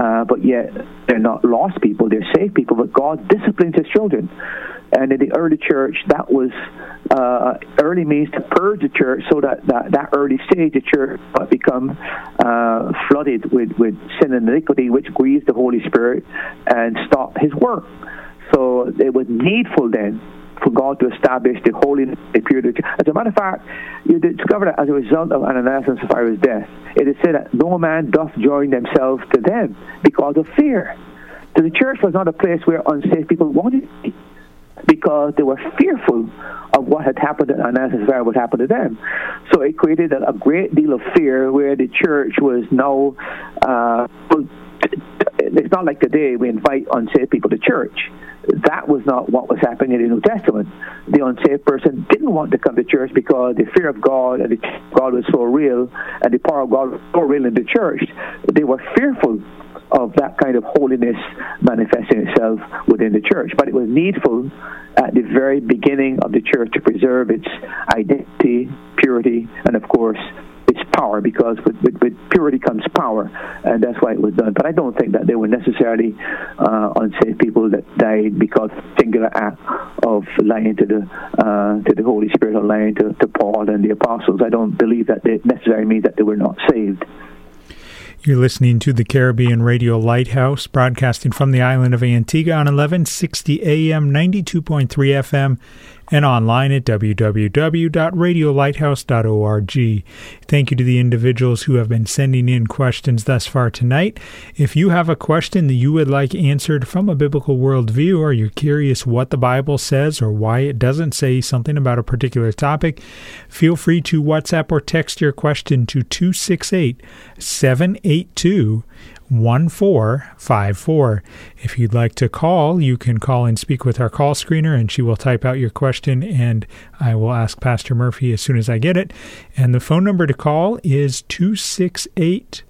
Uh, but yet they're not lost people; they're saved people. But God disciplines His children. And in the early church, that was uh, early means to purge the church so that that, that early stage the church would become uh, flooded with, with sin and iniquity, which grieves the Holy Spirit and stop his work. So it was needful then for God to establish the holiness and purity. As a matter of fact, you discover that as a result of Ananias and Sapphira's death, it is said that no man doth join themselves to them because of fear. So the church was not a place where unsafe people wanted to be because they were fearful of what had happened to Ananias and Sapphira would happen to them. So it created a, great deal of fear where the church was now. Uh, it's not like today we invite unsaved people to church. That was not what was happening in the New Testament. The unsaved person didn't want to come to church because the fear of God and the, God was so real and the power of God was so real in the church. They were fearful of that kind of holiness manifesting itself within the church. But it was needful at the very beginning of the church to preserve its identity, purity, and of course, its power, because with, with, with purity comes power, and that's why it was done. But I don't think that they were necessarily uh, unsaved people that died because singular act of lying to the uh, to the Holy Spirit or lying to, to Paul and the apostles. I don't believe that it necessarily means that they were not saved. You're listening to the Caribbean Radio Lighthouse, broadcasting from the island of Antigua on 1160 AM, 92.3 FM, and online at www.radiolighthouse.org. Thank you to the individuals who have been sending in questions thus far tonight. If you have a question that you would like answered from a biblical worldview, or you're curious what the Bible says or why it doesn't say something about a particular topic, feel free to WhatsApp or text your question to 268 782 1454. If you'd like to call, you can call and speak with our call screener, and she will type out your question, and I will ask Pastor Murphy as soon as I get it. And the phone number to call is 268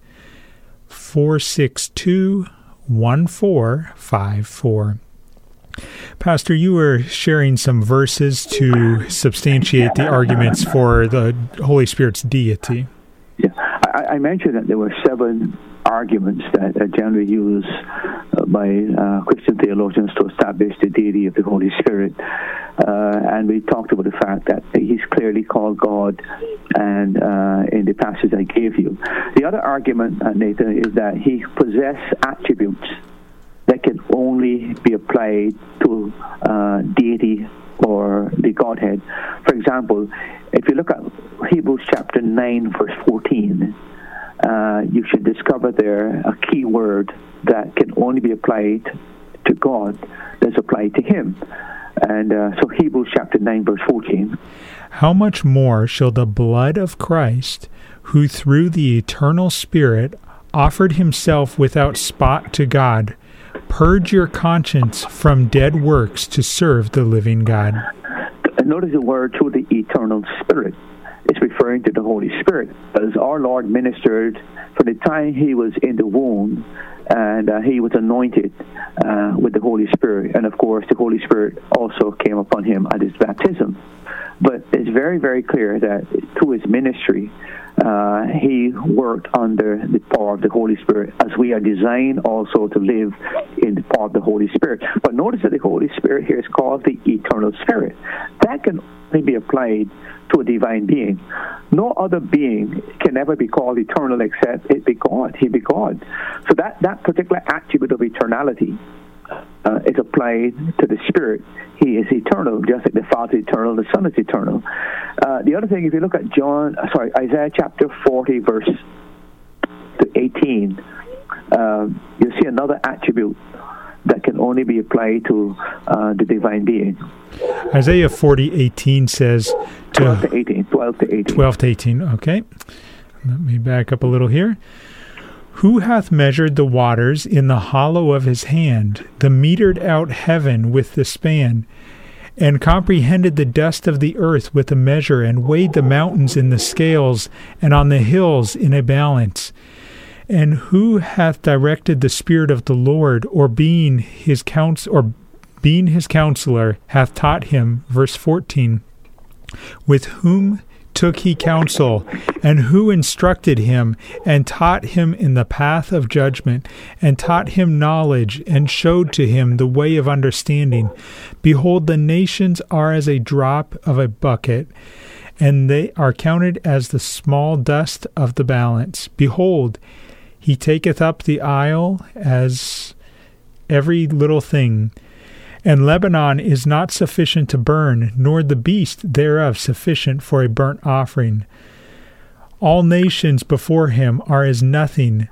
462 1454. Pastor, you were sharing some verses to substantiate the arguments for the Holy Spirit's deity. Yeah, I, I mentioned that there were seven arguments that are generally used uh, by uh, Christian theologians to establish the deity of the Holy Spirit. Uh, and we talked about the fact that he's clearly called God, and uh, in the passage I gave you. The other argument, uh, Nathan, is that he possesses attributes that can only be applied to uh, deity or the Godhead. For example, if you look at Hebrews chapter 9, verse 14, uh, you should discover there a key word that can only be applied to God that's applied to Him. And uh, so Hebrews chapter 9, verse 14. How much more shall the blood of Christ, who through the eternal Spirit offered himself without spot to God, purge your conscience from dead works to serve the living God? Notice the word through the eternal Spirit. It's referring to the Holy Spirit. As our Lord ministered from the time he was in the womb and uh, he was anointed uh, with the Holy Spirit. And of course, the Holy Spirit also came upon him at his baptism. But it's very, very clear that through his ministry, uh, he worked under the power of the Holy Spirit, as we are designed also to live in the power of the Holy Spirit. But notice that the Holy Spirit here is called the eternal Spirit. That can only be applied to a divine being. No other being can ever be called eternal except it be God. He be God. So that, that particular attribute of eternality uh, is applied to the Spirit. He is eternal, just like the Father is eternal, the Son is eternal. Uh, the other thing, if you look at John, uh, sorry, Isaiah chapter 40, verse 18, uh, you see another attribute that can only be applied to uh, the divine being. Isaiah 40, 18 says, 12 to 18. 12 to 18. 12 to 18, okay. Let me back up a little here. Who hath measured the waters in the hollow of his hand, the metered out heaven with the span, and comprehended the dust of the earth with a measure, and weighed the mountains in the scales, and on the hills in a balance? And who hath directed the spirit of the Lord, or being his counsel, or being his counselor, hath taught him? Verse fourteen. With whom took he counsel, and who instructed him, and taught him in the path of judgment, and taught him knowledge, and showed to him the way of understanding? Behold, the nations are as a drop of a bucket, and they are counted as the small dust of the balance. Behold, he taketh up the isle as every little thing. And Lebanon is not sufficient to burn, nor the beast thereof sufficient for a burnt offering. All nations before him are as nothing,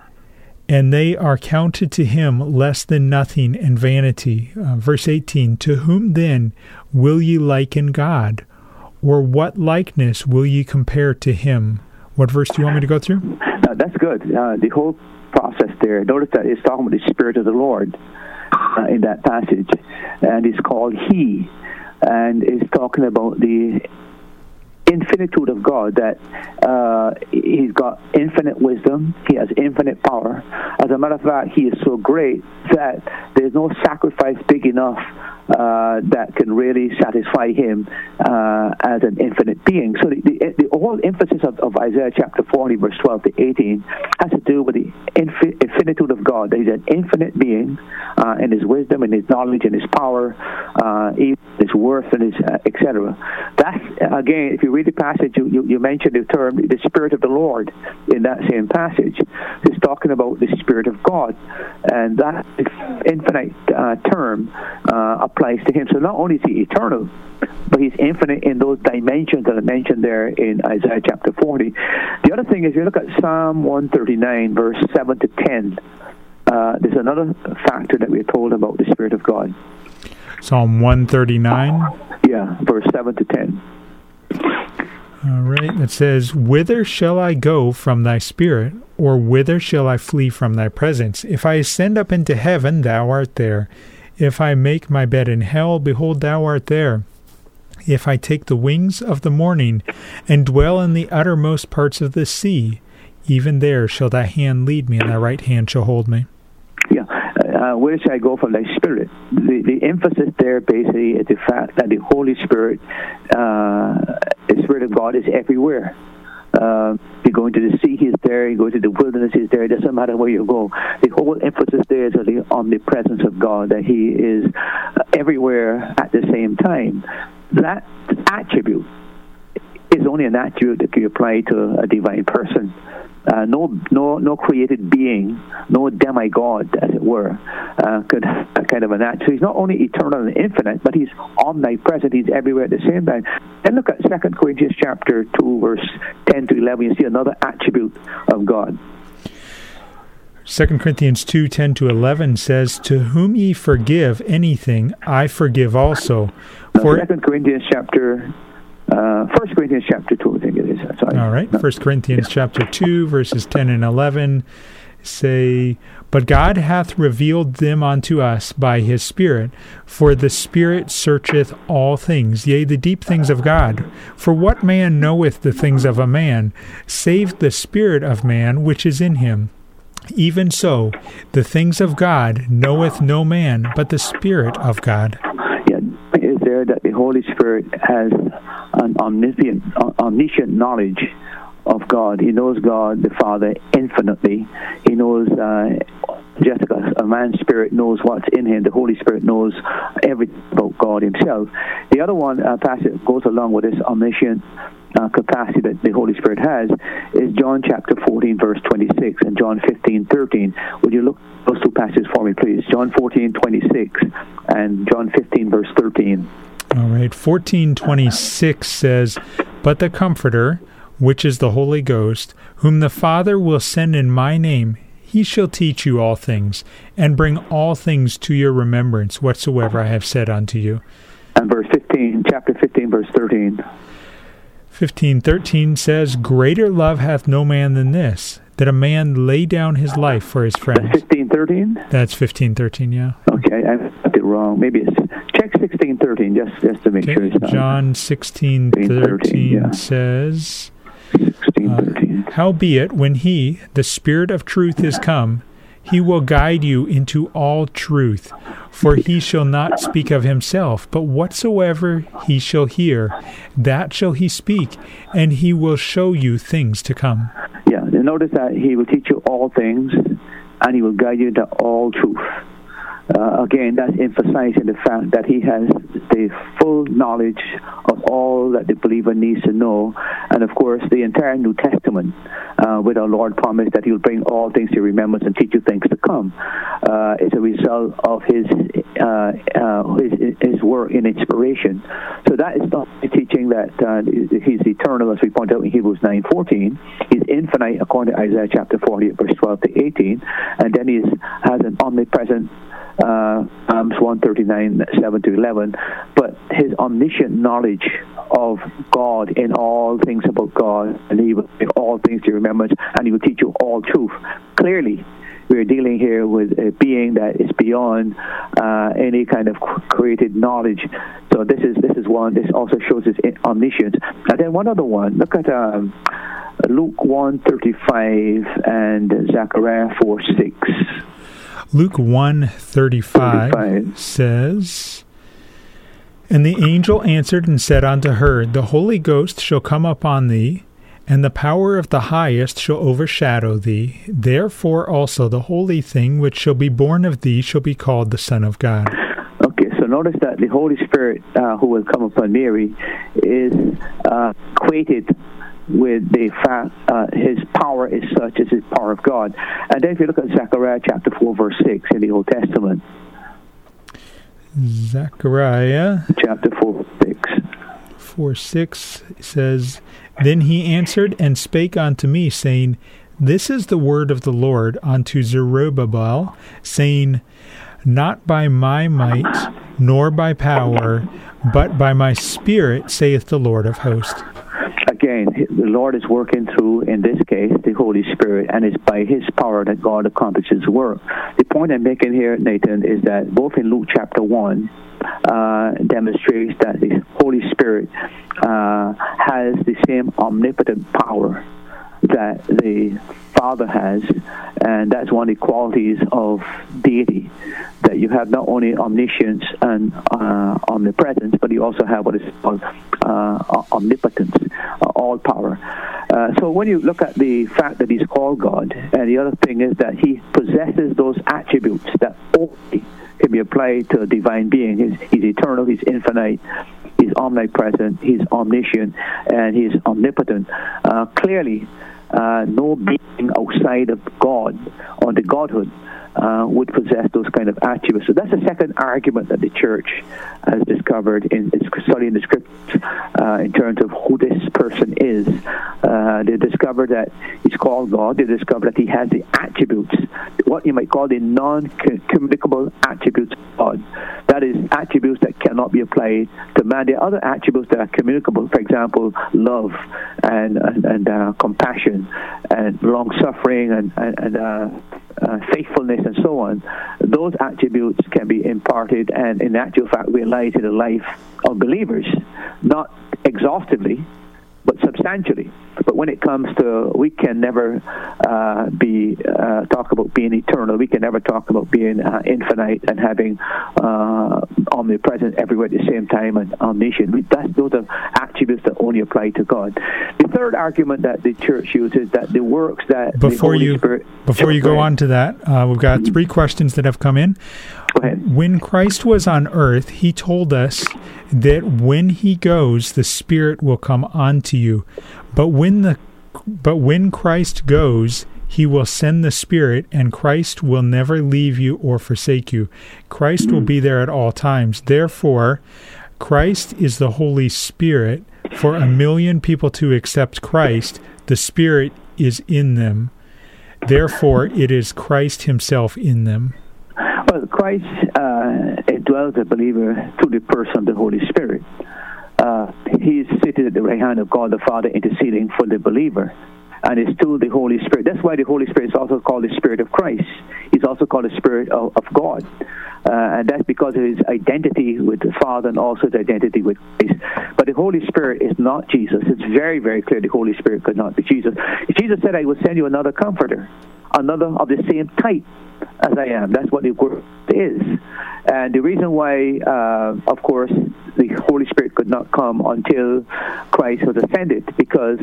and they are counted to him less than nothing and vanity. Uh, verse 18 To whom then will ye liken God? Or what likeness will ye compare to him? What verse do you want me to go through? Uh, that's good. Uh, the whole process there. Notice that it's talking about the Spirit of the Lord uh, in that passage, and it's called He, and it's talking about the infinitude of God, that uh, He's got infinite wisdom, He has infinite power. As a matter of fact, He is so great that there's no sacrifice big enough uh, that can really satisfy Him uh, as an infinite being. So the, the, the whole emphasis of, of, Isaiah chapter 40, verse 12 to 18, has to do with the of God. He's an infinite being uh, in His wisdom, and His knowledge, and His power, uh, His worth, and His uh, etc. That's again, if you read the passage, you, you, you mentioned the term the Spirit of the Lord in that same passage. It's talking about the Spirit of God, and that infinite uh, term uh, applies to Him. So not only is He eternal, but He's infinite in those dimensions that I mentioned there in Isaiah chapter 40. The other thing is, you look at Psalm 139, verse 7 to 10. Uh, there's another factor that we're told about the Spirit of God. Psalm 139? Yeah, verse 7 to 10. All right. It says, Whither shall I go from thy spirit, or whither shall I flee from thy presence? If I ascend up into heaven, thou art there. If I make my bed in hell, behold, thou art there. If I take the wings of the morning, and dwell in the uttermost parts of the sea, even there shall thy hand lead me, and thy right hand shall hold me. Uh, where should I go from thy spirit? The, the emphasis there basically is the fact that the Holy Spirit, uh, the Spirit of God, is everywhere. Uh, you go into the sea, he's there. You go to the wilderness, he's there. It doesn't matter where you go. The whole emphasis there is on the presence of God, that he is everywhere at the same time. That attribute is only an attribute that can apply to a divine person. Uh, no, no, no created being, no demigod, as it were, uh, could have kind of an act. So he's not only eternal and infinite, but he's omnipresent. He's everywhere at the same time. And look at Second Corinthians chapter two, verse ten to eleven. You see another attribute of God. 2 Corinthians 2 10 to 11 says, To whom ye forgive anything, I forgive also. For 2 Corinthians chapter uh, 1 Corinthians chapter 2, I think it is. Sorry. All right. 1 Corinthians yeah. chapter 2, verses 10 and 11 say, But God hath revealed them unto us by his Spirit. For the Spirit searcheth all things, yea, the deep things of God. For what man knoweth the things of a man, save the Spirit of man which is in him? Even so, the things of God knoweth no man but the Spirit of God. There that the Holy Spirit has an omniscient, omniscient knowledge of God. He knows God the Father infinitely. He knows uh, Jessica, a man's spirit knows what's in him. The Holy Spirit knows everything about God Himself. The other one uh, passage goes along with this omniscient uh, capacity that the Holy Spirit has is John chapter 14, verse 26, and John 15, 13. Would you look those two passages for me, please? John 14, 26, and John 15, verse 13. All right. 1426 says, But the Comforter, which is the Holy Ghost, whom the Father will send in my name, he shall teach you all things, and bring all things to your remembrance whatsoever I have said unto you. And verse 15, chapter 15, verse 13. 15:13 says, "Greater love hath no man than this, that a man lay down his life for his friends." That's 15:13. That's 15:13, yeah. Okay, I got it wrong. Maybe it's check 16:13 just just to make okay. sure it's not. John 16:13 yeah. says, 16:13. Uh, Howbeit, when he, the Spirit of truth, is come, he will guide you into all truth. For he shall not speak of himself, but whatsoever he shall hear, that shall he speak, and he will show you things to come. Yeah, notice that he will teach you all things, and he will guide you into all truth. Uh, again, that's emphasizing the fact that he has the full knowledge of all that the believer needs to know. And of course, the entire New Testament, uh, with our Lord promised that he will bring all things to remembrance and teach you things to come, uh, is a result of his, uh, uh, his, his work in inspiration. So that is not the teaching that uh, he's eternal, as we point out in Hebrews 9.14. He's infinite, according to Isaiah chapter 40, verse 12 to 18. And then he has an omnipresent uh, Psalms 139, 7 to 11, but his omniscient knowledge of God in all things about God, and he will all things to remembrance, and he will teach you all truth. Clearly, we're dealing here with a being that is beyond uh, any kind of created knowledge. So this is this is one. This also shows his omniscience. And then one other one. Look at um, Luke one thirty five and Zechariah four six. Luke 1:35 says, And the angel answered and said unto her, The Holy Ghost shall come upon thee, and the power of the highest shall overshadow thee. Therefore also the holy thing which shall be born of thee shall be called the Son of God. Okay, so notice that the Holy Spirit uh, who will come upon Mary is uh, equated with the fact uh, his power is such as his power of God. And then if you look at Zechariah chapter 4, verse 6 in the Old Testament. Zechariah chapter 4, 6. 4 6 says, Then he answered and spake unto me, saying, This is the word of the Lord unto Zerubbabel, saying, Not by my might, nor by power, but by my spirit, saith the Lord of hosts again, the Lord is working through, in this case, the Holy Spirit, and it's by His power that God accomplishes work. The point I'm making here, Nathan, is that both in Luke chapter 1, uh, demonstrates that the Holy Spirit uh, has the same omnipotent power that the Father has, and that's one of the qualities of deity that you have not only omniscience and uh, omnipresence, but you also have what is called uh, omnipotence, uh, all power. Uh, so when you look at the fact that He's called God, and the other thing is that He possesses those attributes that only can be applied to a divine being. He's, he's eternal, He's infinite, He's omnipresent, He's omniscient, and He's omnipotent. Uh, clearly, Uh, no being outside of God or the Godhood uh, would possess those kind of attributes. So that's the second argument that the church has discovered in studying the scriptures uh, in terms of who this person is. Uh, they discovered that he's called God. They discovered that he has the attributes, what you might call the non-communicable attributes of God. That is, attributes that cannot be applied to man. There are other attributes that are communicable. For example, love and and, and uh, compassion and long suffering and and, and uh, faithfulness and so on, those attributes can be imparted and in actual fact realized in the life of believers, not exhaustively, but substantially. But when it comes to, we can never uh, be uh, talk about being eternal. We can never talk about being uh, infinite and having uh, omnipresent everywhere at the same time and omniscient. We, that's, those are attributes that only apply to God. The third argument that the church uses that the works that before you Spirit, before you go on to that, uh, we've got three questions that have come in. When Christ was on earth, he told us that when he goes, the Spirit will come onto you. But when the but when Christ goes, he will send the Spirit, and Christ will never leave you or forsake you. Christ will be there at all times. Therefore, Christ is the Holy Spirit. For a million people to accept Christ, the Spirit is in them. Therefore, it is Christ Himself in them. Well, Christ uh, dwells a believer through the person of the Holy Spirit. Uh, he is seated at the right hand of God the Father, interceding for the believer. And it's through the Holy Spirit. That's why the Holy Spirit is also called the Spirit of Christ. He's also called the Spirit of, of God. Uh, and that's because of his identity with the Father and also his identity with Christ. But the Holy Spirit is not Jesus. It's very, very clear the Holy Spirit could not be Jesus. Jesus said, I will send you another comforter, another of the same type as I am. That's what the word is. And the reason why, uh, of course, the Holy Spirit could not come until Christ was ascended, because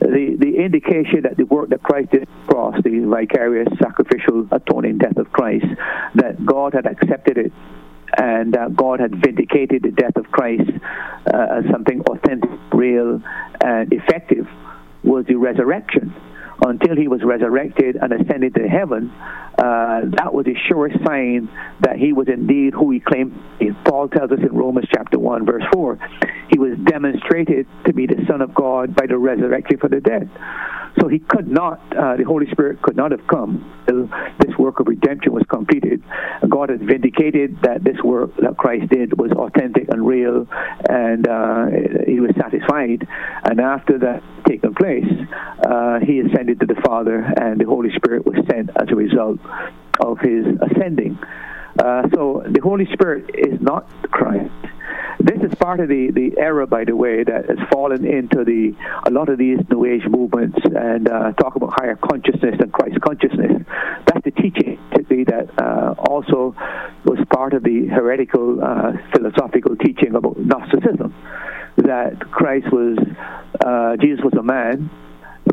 the, the indication that the work that Christ did cross, the vicarious sacrificial atoning death of Christ, that God had accepted it and uh, God had vindicated the death of Christ uh, as something authentic, real, and effective was the resurrection until he was resurrected and ascended to heaven, uh, that was a sure sign that he was indeed who he claimed. Paul tells us in Romans chapter 1, verse 4, he was demonstrated to be the Son of God by the resurrection from the dead. So he could not, uh, the Holy Spirit could not have come until this work of redemption was completed. God has vindicated that this work that Christ did was authentic and real, and uh, he was satisfied. And after that taken place, uh, he ascended to the Father, and the Holy Spirit was sent as a result of his ascending. Uh, so the Holy Spirit is not Christ. This is part of the, the error, by the way, that has fallen into the a lot of these New Age movements and uh, talk about higher consciousness and Christ consciousness. That's the teaching that uh, also was part of the heretical uh, philosophical teaching about Gnosticism. That Christ was uh, Jesus was a man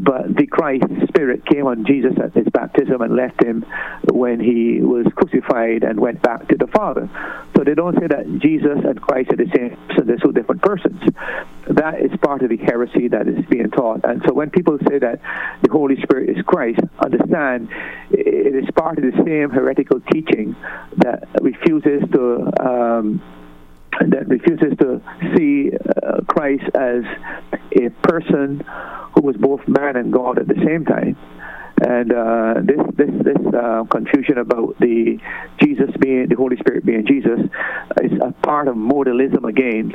but the Christ Spirit came on Jesus at his baptism and left him when he was crucified and went back to the Father. So they don't say that Jesus and Christ are the same person, they're two different persons. That is part of the heresy that is being taught. And so when people say that the Holy Spirit is Christ, understand it is part of the same heretical teaching that refuses to. Um, that refuses to see uh, Christ as a person who was both man and God at the same time. And uh, this this this uh, confusion about the Jesus being the Holy Spirit being Jesus is a part of modalism again.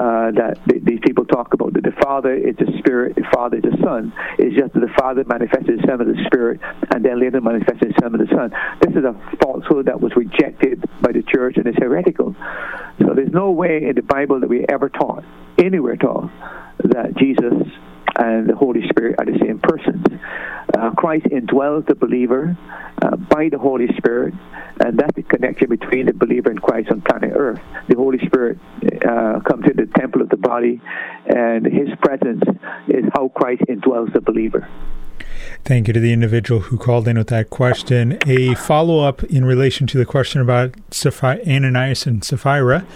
Uh, that these people talk about that the Father is the Spirit, the Father is the Son. It's just that the Father manifested Himself as the Spirit, and then later manifested Himself as the Son. This is a falsehood that was rejected by the church and is heretical. So there's no way in the Bible that we ever taught, anywhere taught, that Jesus and the Holy Spirit are the same persons. Uh, Christ indwells the believer uh, by the Holy Spirit, and that's the connection between the believer and Christ on planet Earth. The Holy Spirit uh, comes in the temple of the body, and His presence is how Christ indwells the believer. Thank you to the individual who called in with that question. A follow up in relation to the question about Ananias and Sapphira.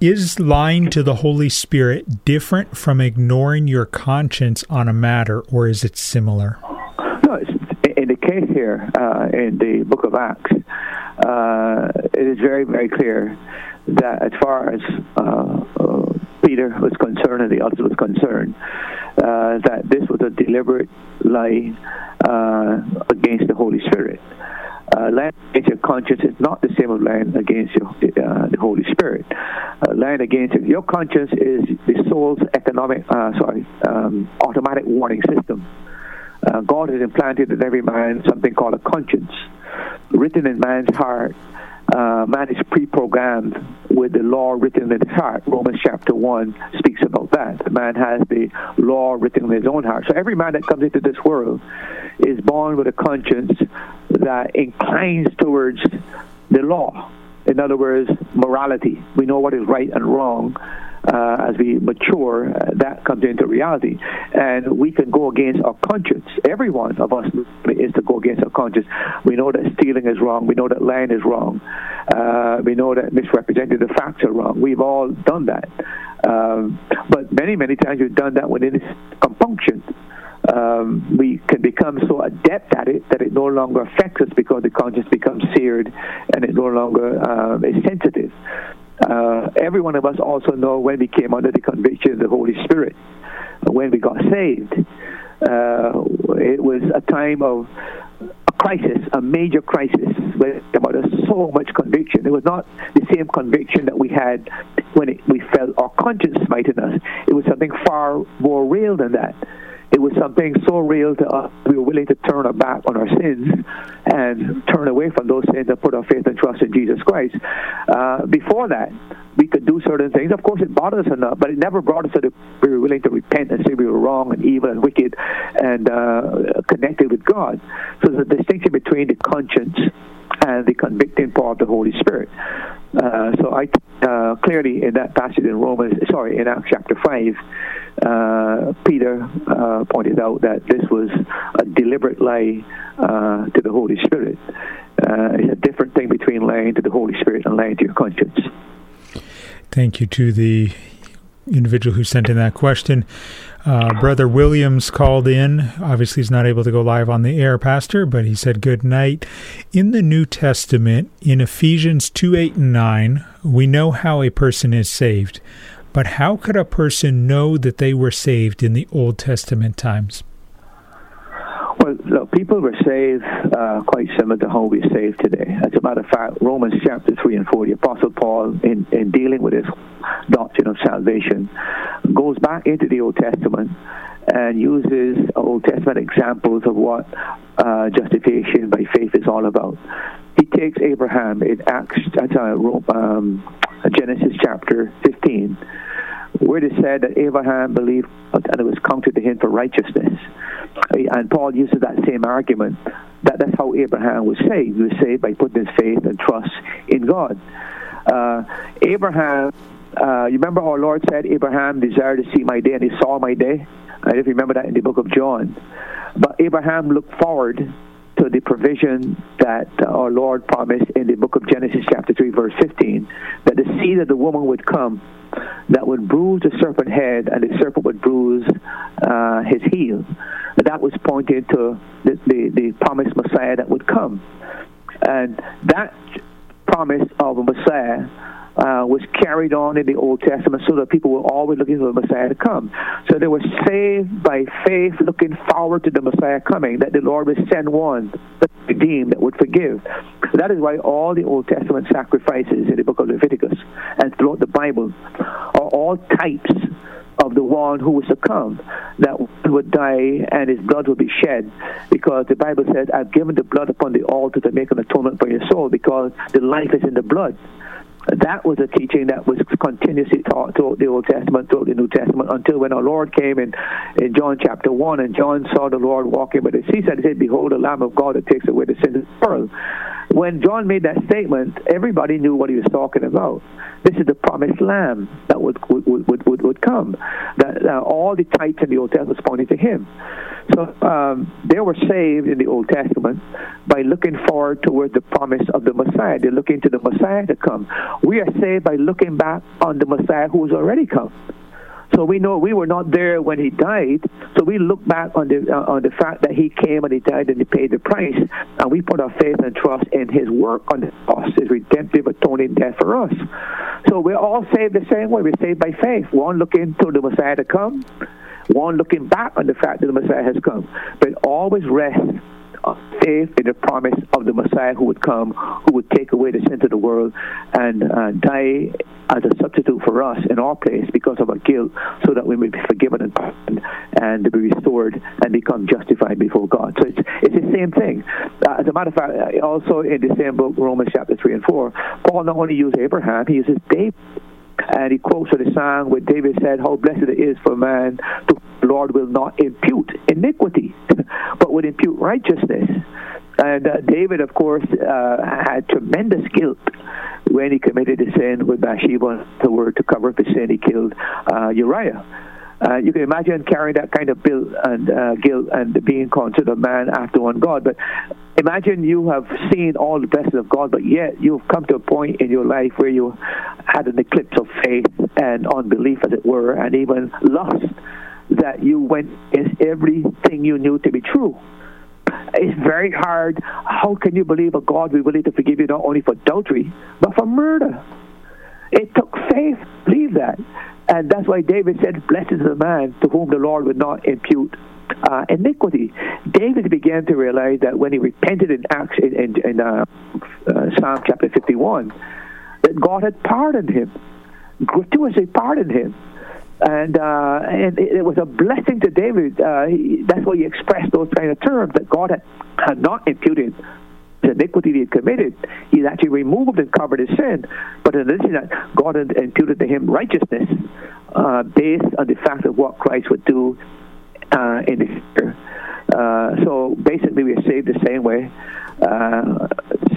Is lying to the Holy Spirit different from ignoring your conscience on a matter, or is it similar? No, in the case here, uh, in the book of Acts, uh, it is very, very clear that as far as uh, uh, Peter was concerned and the others was concerned, uh, that this was a deliberate lie uh, against the Holy Spirit. Uh, lying against your conscience is not the same as land against your, uh, the Holy Spirit. Uh, lying against your conscience is the soul's economic, uh, sorry, um, automatic warning system. Uh, God has implanted in every man something called a conscience, written in man's heart uh, man is pre-programmed with the law written in his heart. Romans chapter 1 speaks about that. The man has the law written in his own heart. So every man that comes into this world is born with a conscience that inclines towards the law. In other words, morality. We know what is right and wrong uh, as we mature, uh, that comes into reality. And we can go against our conscience. Every one of us is to go against our conscience. We know that stealing is wrong. We know that lying is wrong. Uh, we know that misrepresenting the facts are wrong. We've all done that. Um, but many, many times we've done that within compunction. Um, we can become so adept at it that it no longer affects us because the conscience becomes seared and it no longer um, is sensitive. Uh, every one of us also know when we came under the conviction of the Holy Spirit, when we got saved. Uh, it was a time of a crisis, a major crisis, where about so much conviction. It was not the same conviction that we had when it, we felt our conscience smiting us. It was something far more real than that. It was something so real to us, we were willing to turn our back on our sins and turn away from those sins and put our faith and trust in Jesus Christ. Uh, before that, we could do certain things. Of course, it bothered us enough, but it never brought us to the we were willing to repent and say we were wrong and evil and wicked and uh, connected with God. So there's a distinction between the conscience and the convicting power of the Holy Spirit. Uh, so I uh, clearly in that passage in Romans, sorry, in Acts chapter five, uh, Peter uh, pointed out that this was a deliberate lie uh, to the Holy Spirit. Uh, it's a different thing between lying to the Holy Spirit and lying to your conscience. Thank you to the individual who sent in that question. Uh, Brother Williams called in. Obviously, he's not able to go live on the air, Pastor, but he said good night. In the New Testament, in Ephesians 2 8 and 9, we know how a person is saved. But how could a person know that they were saved in the Old Testament times? Well, people were saved uh, quite similar to how we're saved today. As a matter of fact, Romans chapter 3 and 4, the Apostle Paul, in, in dealing with this doctrine of salvation, goes back into the Old Testament and uses Old Testament examples of what uh, justification by faith is all about. He takes Abraham in Acts, uh, um, Genesis chapter 15 where it is said that Abraham believed and it was counted to him for righteousness. And Paul uses that same argument that that's how Abraham was saved. He was saved by putting his faith and trust in God. Uh, Abraham, uh, you remember our Lord said, Abraham desired to see my day, and he saw my day. I don't remember that in the book of John. But Abraham looked forward to the provision that our Lord promised in the book of Genesis, chapter 3, verse 15, that the seed of the woman would come that would bruise the serpent head and the serpent would bruise uh, his heel. That was pointed to the, the, the promised Messiah that would come. And that promise of a Messiah uh, was carried on in the Old Testament so that people were always looking for the Messiah to come. So they were saved by faith, looking forward to the Messiah coming, that the Lord would send one that redeem, that would forgive. That is why all the Old Testament sacrifices in the book of Leviticus and throughout the Bible are all types of the one who was to come, that would die and his blood would be shed, because the Bible says, I've given the blood upon the altar to make an atonement for your soul, because the life is in the blood. That was a teaching that was continuously taught throughout the Old Testament, throughout the New Testament, until when our Lord came in, in John chapter 1, and John saw the Lord walking by the seaside, he said, Behold, the Lamb of God that takes away the sins of the world. When John made that statement, everybody knew what he was talking about. This is the promised Lamb that would would, would, would, would come. That uh, all the types in the Old Testament pointing to him. So um, they were saved in the Old Testament by looking forward toward the promise of the Messiah. They're looking to the Messiah to come. We are saved by looking back on the Messiah who has already come. So we know we were not there when he died. So we look back on the uh, on the fact that he came and he died and he paid the price, and we put our faith and trust in his work on the cross, his redemptive atoning death for us. So we're all saved the same way. We're saved by faith. One looking to the Messiah to come, one looking back on the fact that the Messiah has come, but always rest faith in the promise of the Messiah who would come, who would take away the sins of the world and uh, die as a substitute for us in our place because of our guilt, so that we may be forgiven and pardoned and be restored and become justified before God. So it's, it's the same thing. Uh, as a matter of fact, uh, also in the same book, Romans chapter 3 and 4, Paul not only uses Abraham, he uses David and he quotes the song where David said, How blessed it is for man to Lord will not impute iniquity, but would impute righteousness. And uh, David, of course, uh, had tremendous guilt when he committed the sin with Bathsheba, the word to cover up his sin, he killed uh, Uriah. Uh, you can imagine carrying that kind of guilt and uh, guilt and being considered a man after one God. But imagine you have seen all the blessings of God, but yet you've come to a point in your life where you had an eclipse of faith and unbelief, as it were, and even lust that you went against everything you knew to be true. It's very hard. How can you believe a God will be willing to forgive you not only for adultery, but for murder? It took faith believe that. And that's why David said, Blessed is the man to whom the Lord would not impute uh, iniquity. David began to realize that when he repented in Acts in, in, in uh, uh, Psalm chapter 51, that God had pardoned him, gratuitously pardoned him. And, uh, and it, it, was a blessing to David. Uh, he, that's why he expressed those kind of terms that God had, had not imputed the iniquity he had committed, he actually removed and covered his sin. But in addition that, God had imputed to him righteousness uh, based on the fact of what Christ would do uh, in the future. Uh, so basically, we are saved the same way, uh,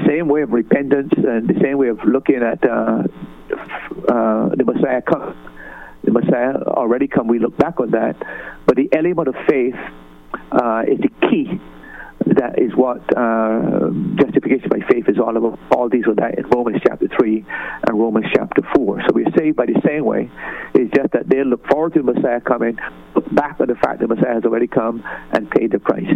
same way of repentance, and the same way of looking at the Messiah come. The Messiah already come. We look back on that, but the element of faith is the key that is what uh, justification by faith is all about. All these are that in Romans chapter 3 and Romans chapter 4. So we're saved by the same way. It's just that they look forward to the Messiah coming, look back on the fact that Messiah has already come and paid the price.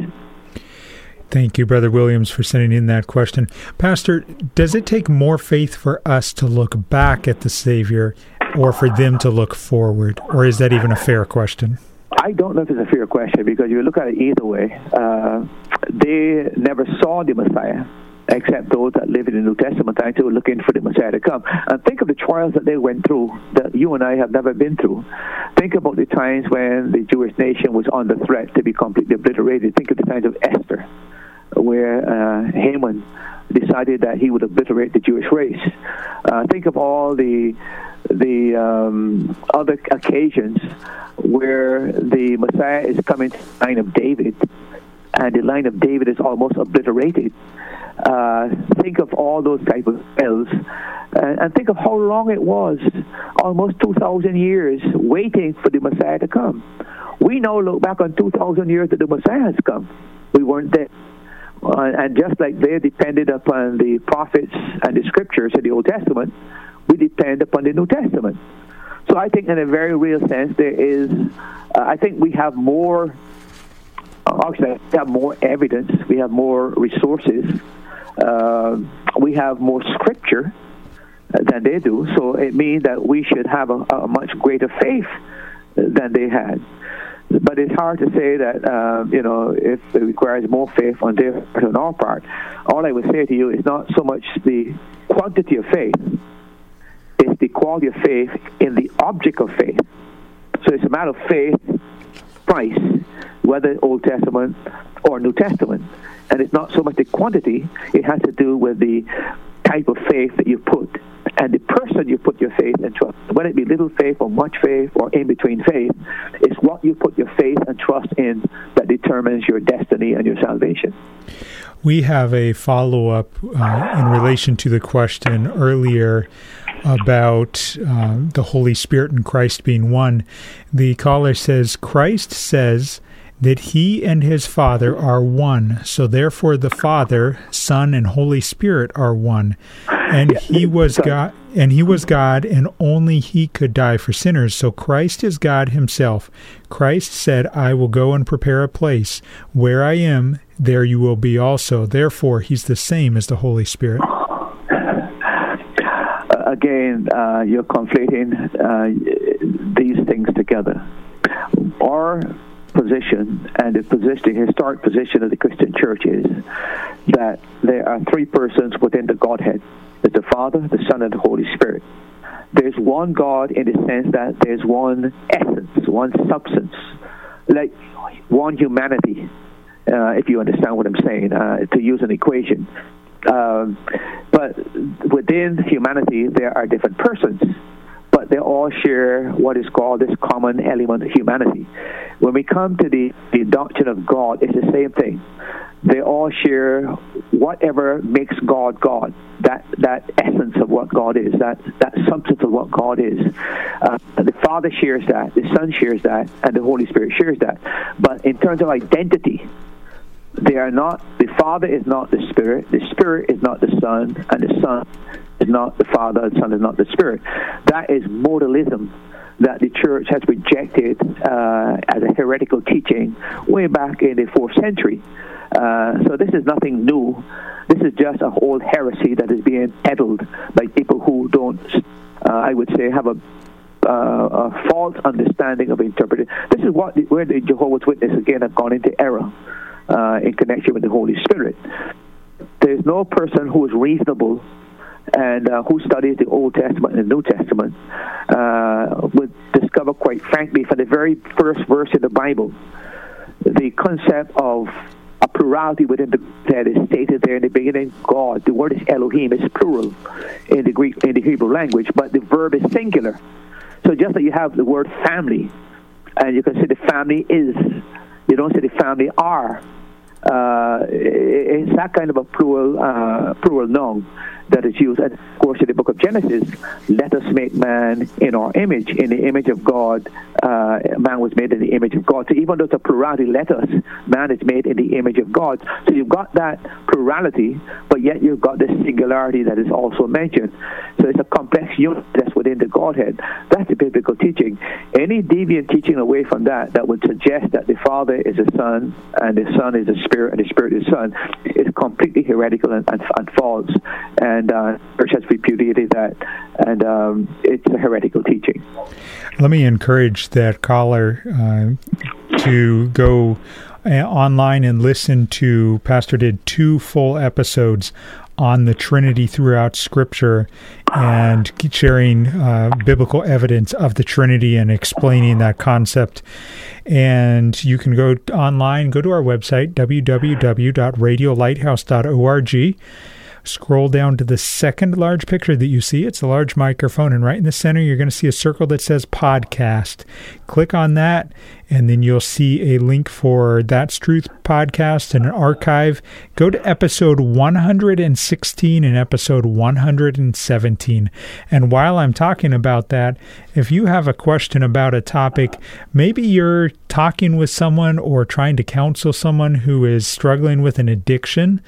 Thank you, Brother Williams, for sending in that question. Pastor, does it take more faith for us to look back at the Savior or for them to look forward? Or is that even a fair question? I don't know if it's a fair question because you look at it either way. Uh, they never saw the Messiah except those that live in the New Testament times who were looking for the Messiah to come. And think of the trials that they went through that you and I have never been through. Think about the times when the Jewish nation was under threat to be completely obliterated. Think of the times of Esther, where uh, Haman decided that he would obliterate the Jewish race. Uh, think of all the the um, other occasions where the Messiah is coming to the line of David, and the line of David is almost obliterated. Uh, think of all those type of spells, and, and think of how long it was, almost 2,000 years, waiting for the Messiah to come. We now look back on 2,000 years that the Messiah has come. We weren't there. Uh, and just like they depended upon the prophets and the scriptures in the Old Testament, we depend upon the New Testament. So I think, in a very real sense, there is. Uh, I think we have more. Uh, actually, we have more evidence. We have more resources. Uh, we have more scripture than they do. So it means that we should have a, a much greater faith than they had. But it's hard to say that uh, you know if it requires more faith on their on our part. All I would say to you is not so much the quantity of faith the quality of faith in the object of faith. So it's a matter of faith, price, whether Old Testament or New Testament. And it's not so much the quantity, it has to do with the type of faith that you put and the person you put your faith and trust. Whether it be little faith or much faith or in between faith, it's what you put your faith and trust in that determines your destiny and your salvation. We have a follow up uh, in relation to the question earlier about uh, the Holy Spirit and Christ being one. The caller says, Christ says, that he and his Father are one. So therefore, the Father, Son, and Holy Spirit are one. And he was God, and he was God, and only he could die for sinners. So Christ is God himself. Christ said, I will go and prepare a place. Where I am, there you will be also. Therefore, he's the same as the Holy Spirit. Again, uh, you're conflating uh, these things together. Our position and the position, historic position of the Christian church is that there are three persons within the Godhead. There's the Father, the Son, and the Holy Spirit. There's one God in the sense that there's one essence, one substance, like one humanity, uh, if you understand what I'm saying, uh, to use an equation. Um, but within humanity, there are different persons but they all share what is called this common element of humanity. When we come to the, the doctrine of God, it's the same thing. They all share whatever makes God God, that, that essence of what God is, that, that substance of what God is. Uh, the Father shares that, the Son shares that, and the Holy Spirit shares that. But in terms of identity, they are not, the Father is not the Spirit, the Spirit is not the Son, and the Son is not the Father, the Son is not the Spirit. That is modalism that the church has rejected uh, as a heretical teaching way back in the fourth century. Uh, so this is nothing new. This is just a whole heresy that is being peddled by people who don't, uh, I would say, have a uh, a false understanding of interpreting. This is what where the Jehovah's Witnesses again have gone into error uh, in connection with the Holy Spirit. There's no person who is reasonable and uh, who studies the Old Testament and the New Testament uh, would discover, quite frankly, from the very first verse in the Bible, the concept of a plurality within the that is stated there in the beginning. God, the word is Elohim, it's plural in the Greek, in the Hebrew language, but the verb is singular. So just that you have the word family, and you can say the family is, you don't say the family are. Uh, it's that kind of a plural, uh, plural noun that is used. And of course, in the book of Genesis, let us make man in our image, in the image of God. Uh, man was made in the image of God. So even though it's a plurality, let us, man is made in the image of God. So you've got that plurality, but yet you've got this singularity that is also mentioned. So it's a complex unit within the Godhead. That's the biblical teaching. Any deviant teaching away from that, that would suggest that the Father is the Son, and the Son is the Spirit, and the Spirit is the Son, is completely heretical and, and, and false. And and uh, church has repudiated that, and um, it's a heretical teaching. Let me encourage that caller uh, to go uh, online and listen to Pastor did two full episodes on the Trinity throughout Scripture and sharing uh, biblical evidence of the Trinity and explaining that concept. And you can go online, go to our website, www.radiolighthouse.org Scroll down to the second large picture that you see. It's a large microphone, and right in the center, you're going to see a circle that says podcast. Click on that, and then you'll see a link for That's Truth podcast and an archive. Go to episode 116 and episode 117. And while I'm talking about that, if you have a question about a topic, maybe you're talking with someone or trying to counsel someone who is struggling with an addiction,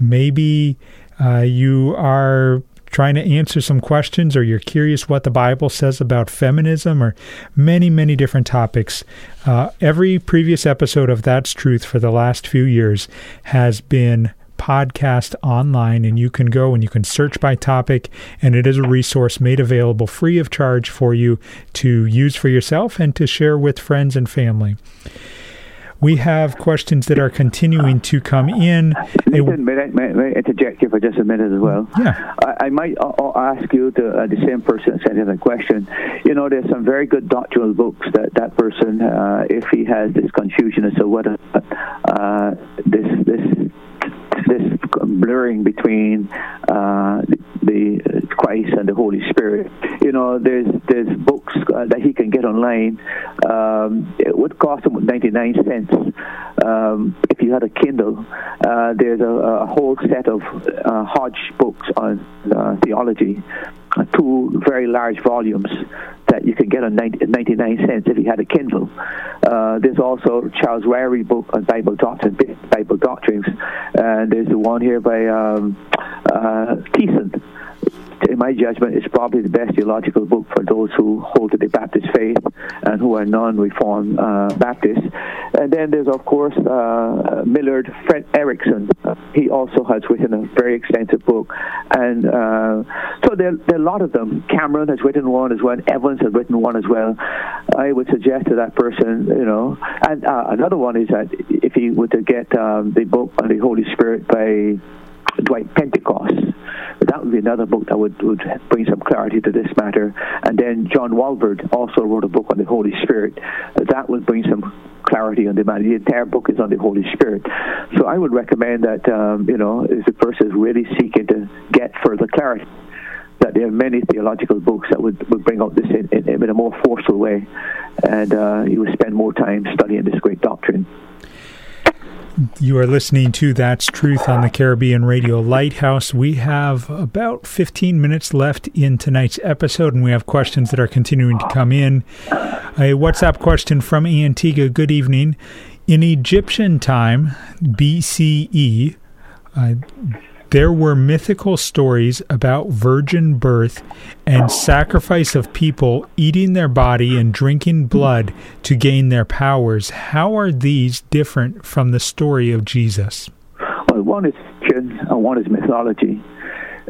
maybe uh, you are trying to answer some questions or you're curious what the Bible says about feminism or many, many different topics, uh, every previous episode of That's Truth for the last few years has been podcast online and you can go and you can search by topic and it is a resource made available free of charge for you to use for yourself and to share with friends and family. We have questions that are continuing to come in. May, I, may, I interject here for just a minute as well? Yeah. I, I might uh, uh ask you, to, uh, the same person that sent in the question, you know, there's some very good doctrinal books that that person, uh, if he has this confusion as to whether uh, this, this this blurring between uh, the Christ and the Holy Spirit. You know, there's there's books uh, that he can get online. Um, it would cost him 99 cents. Um, if you had a Kindle, uh, there's a, a, whole set of uh, Hodge books on uh, theology, two very large volumes that you can get on 90, 99 cents if you had a Kindle. Uh, there's also Charles Ryrie book on Bible doctrine, Bible doctrines, and there's the one here by um, uh, Thiessen in my judgment, is probably the best theological book for those who hold to the Baptist faith and who are non-Reformed uh, Baptists. And then there's, of course, uh, Millard Fred Erickson. he also has written a very extensive book. And uh, so there, there, are a lot of them. Cameron has written one as well. Evans has written one as well. I would suggest to that person, you know, and uh, another one is that if he were to get um, the book on the Holy Spirit by Dwight Pentecost. That would be another book that would, would bring some clarity to this matter. And then John Walvoord also wrote a book on the Holy Spirit. That would bring some clarity on the matter. The entire book is on the Holy Spirit. So I would recommend that, um, you know, if the person is really seeking to get further clarity, that there are many theological books that would, would bring out this in, in, in a more forceful way. And uh, you would spend more time studying this great doctrine. You are listening to That's Truth on the Caribbean Radio Lighthouse. We have about 15 minutes left in tonight's episode, and we have questions that are continuing to come in. A WhatsApp question from Antigua. Good evening. In Egyptian time, BCE, uh, there were mythical stories about virgin birth and sacrifice of people eating their body and drinking blood to gain their powers. How are these different from the story of Jesus? Well, one is fiction and one is mythology.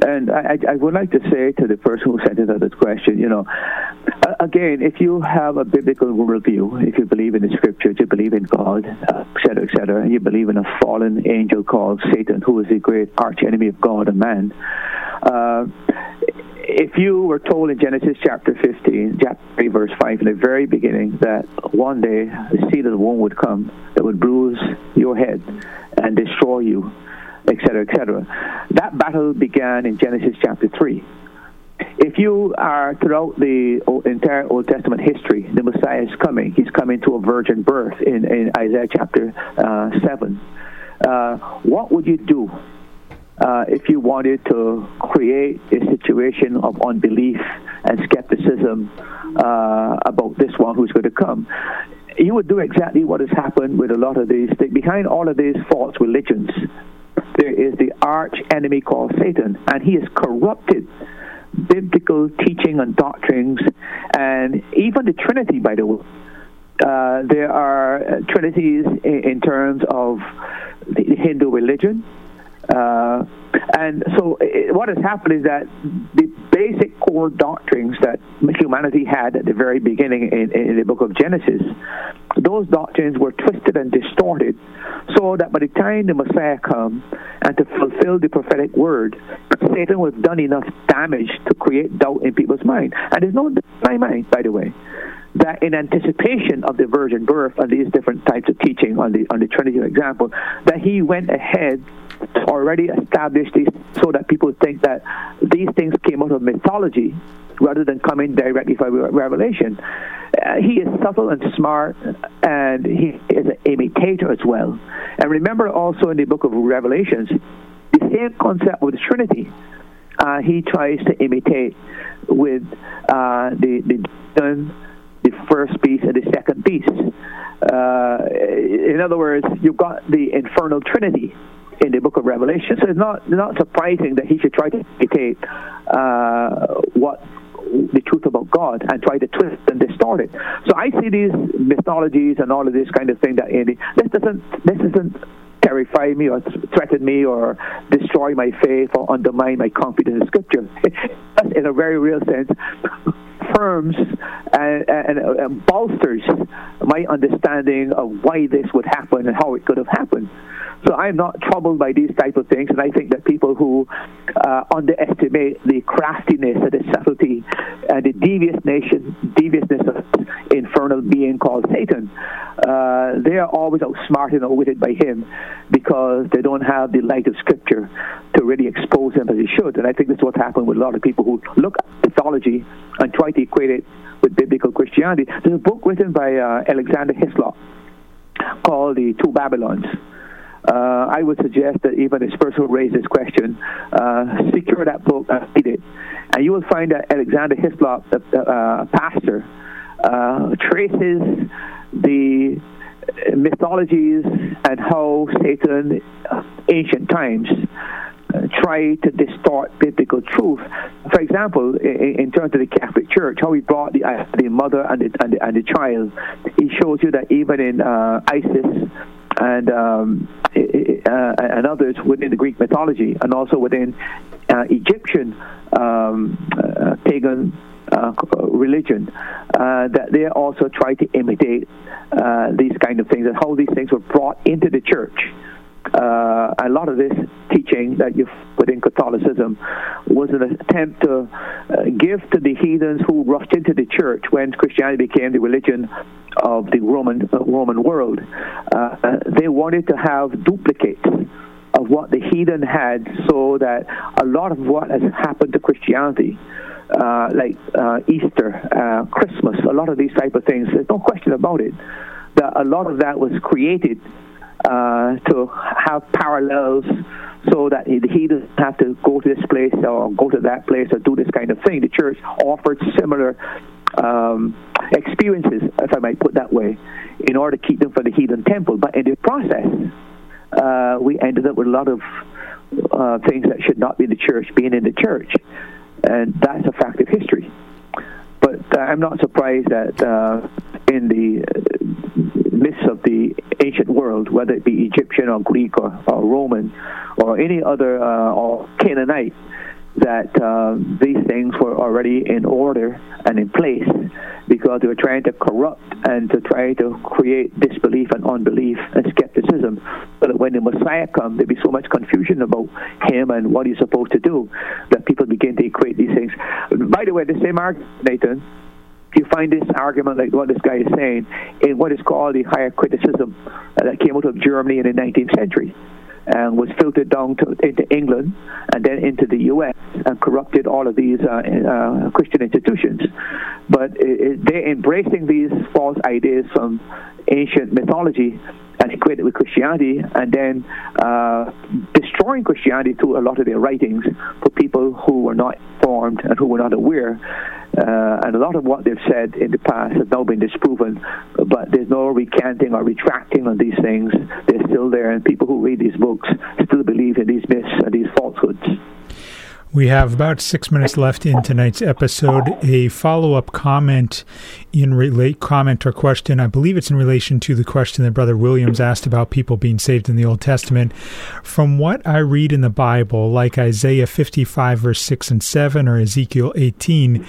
And I, I, would like to say to the person who sent in this question, you know, again, if you have a biblical worldview, if you believe in the scriptures, you believe in God, et cetera, et cetera, and you believe in a fallen angel called Satan, who is the great arch enemy of God and man, uh, if you were told in Genesis chapter 15, chapter 3, verse 5, in the very beginning, that one day the seed of the womb would come that would bruise your head and destroy you, etc., etc. That battle began in Genesis chapter 3. If you are throughout the entire Old Testament history, the Messiah is coming. He's coming to a virgin birth in, in Isaiah chapter uh, 7. Uh, what would you do uh, if you wanted to create a situation of unbelief and skepticism uh, about this one who's going to come? You would do exactly what has happened with a lot of these. Behind all of these false religions, there is the arch enemy called Satan, and he is corrupted biblical teaching and doctrines, and even the Trinity, by the way. Uh, there are trinities in, in, terms of the Hindu religion. Uh, and so, it, what has happened is that the basic core doctrines that humanity had at the very beginning in, in the book of Genesis, those doctrines were twisted and distorted so that by the time the Messiah comes and to fulfill the prophetic word, Satan was done enough damage to create doubt in people's mind. And there's no my mind, by the way, that in anticipation of the virgin birth and these different types of teaching on the on the Trinity example, that he went ahead already established these so that people think that these things came out of mythology rather than coming directly from Revelation. Uh, he is subtle and smart, and he is an imitator as well. And remember also in the book of Revelations, the same concept with the Trinity. Uh, he tries to imitate with uh, the the the first piece and the second piece. Uh, in other words, you've got the infernal Trinity in the book of Revelation. So it's not not surprising that he should try to imitate uh, what the truth about God and try to twist and distort it. So I see these mythologies and all of this kind of thing that Andy, this doesn't this doesn't terrify me or threaten me or destroy my faith or undermine my confidence in Scripture. in a very real sense, affirms and, and, and bolsters my understanding of why this would happen and how it could have happened. So I'm not troubled by these type of things, and I think that people who uh, underestimate the craftiness and the subtlety and the devious nation, deviousness of infernal being called Satan, uh, they are always outsmarted and outwitted by him because they don't have the light of Scripture to really expose him as he should. And I think this is what happened with a lot of people who look at mythology and try to equate it with biblical Christianity. There's a book written by uh, Alexander Hislop called The Two Babylons uh, I would suggest that even this person who raised this question, uh, secure that book and read it. And you will find that Alexander Hislop, a uh, pastor, uh, traces the mythologies and how Satan, ancient times, try to distort biblical truth. For example, in, in, terms of the Catholic Church, how he brought the, the mother and the, and the, and the child, he shows you that even in uh, Isis and um, uh, and others within the Greek mythology, and also within uh, Egyptian um, uh, pagan uh, religion, uh, that they also try to imitate uh, these kind of things and how these things were brought into the church uh, a lot of this teaching that you put in Catholicism was an attempt to uh, give to the heathens who rushed into the church when Christianity became the religion of the Roman uh, Roman world. Uh, they wanted to have duplicates of what the heathen had, so that a lot of what has happened to Christianity. Uh, like uh, Easter, uh, Christmas, a lot of these type of things. There's no question about it. That a lot of that was created uh, to have parallels so that he doesn't have to go to this place or go to that place or do this kind of thing. The church offered similar um, experiences, if I might put that way, in order to keep them from the heathen temple. But in the process, uh, we ended up with a lot of uh, things that should not be in the church being in the church. And that's a fact of history. But I'm not surprised that uh, in the midst of the ancient world, whether it be Egyptian or Greek or, or Roman or any other uh, or Canaanite, that uh, these things were already in order and in place because they were trying to corrupt and to try to create disbelief and unbelief and skepticism. So that when the Messiah comes, there'd be so much confusion about him and what he's supposed to do that people begin to equate these things. By the way, the same argument, Nathan, you find this argument like what this guy is saying in what is called the higher criticism that came out of Germany in the 19th century and was filtered down to, into England and then into the U.S. and corrupted all of these uh, uh, Christian institutions. But it, it, they're embracing these false ideas from ancient mythology and equate it with Christianity, and then uh, destroying Christianity through a lot of their writings for people who were not informed and who were not aware. Uh, and a lot of what they've said in the past has now been disproven, but there's no recanting or retracting on these things. They're still there, and people who read these books still believe in these myths and these falsehoods. We have about six minutes left in tonight's episode. A follow up comment in relate comment or question. I believe it's in relation to the question that Brother Williams asked about people being saved in the Old Testament. From what I read in the Bible, like Isaiah 55 verse 6 and 7 or Ezekiel 18,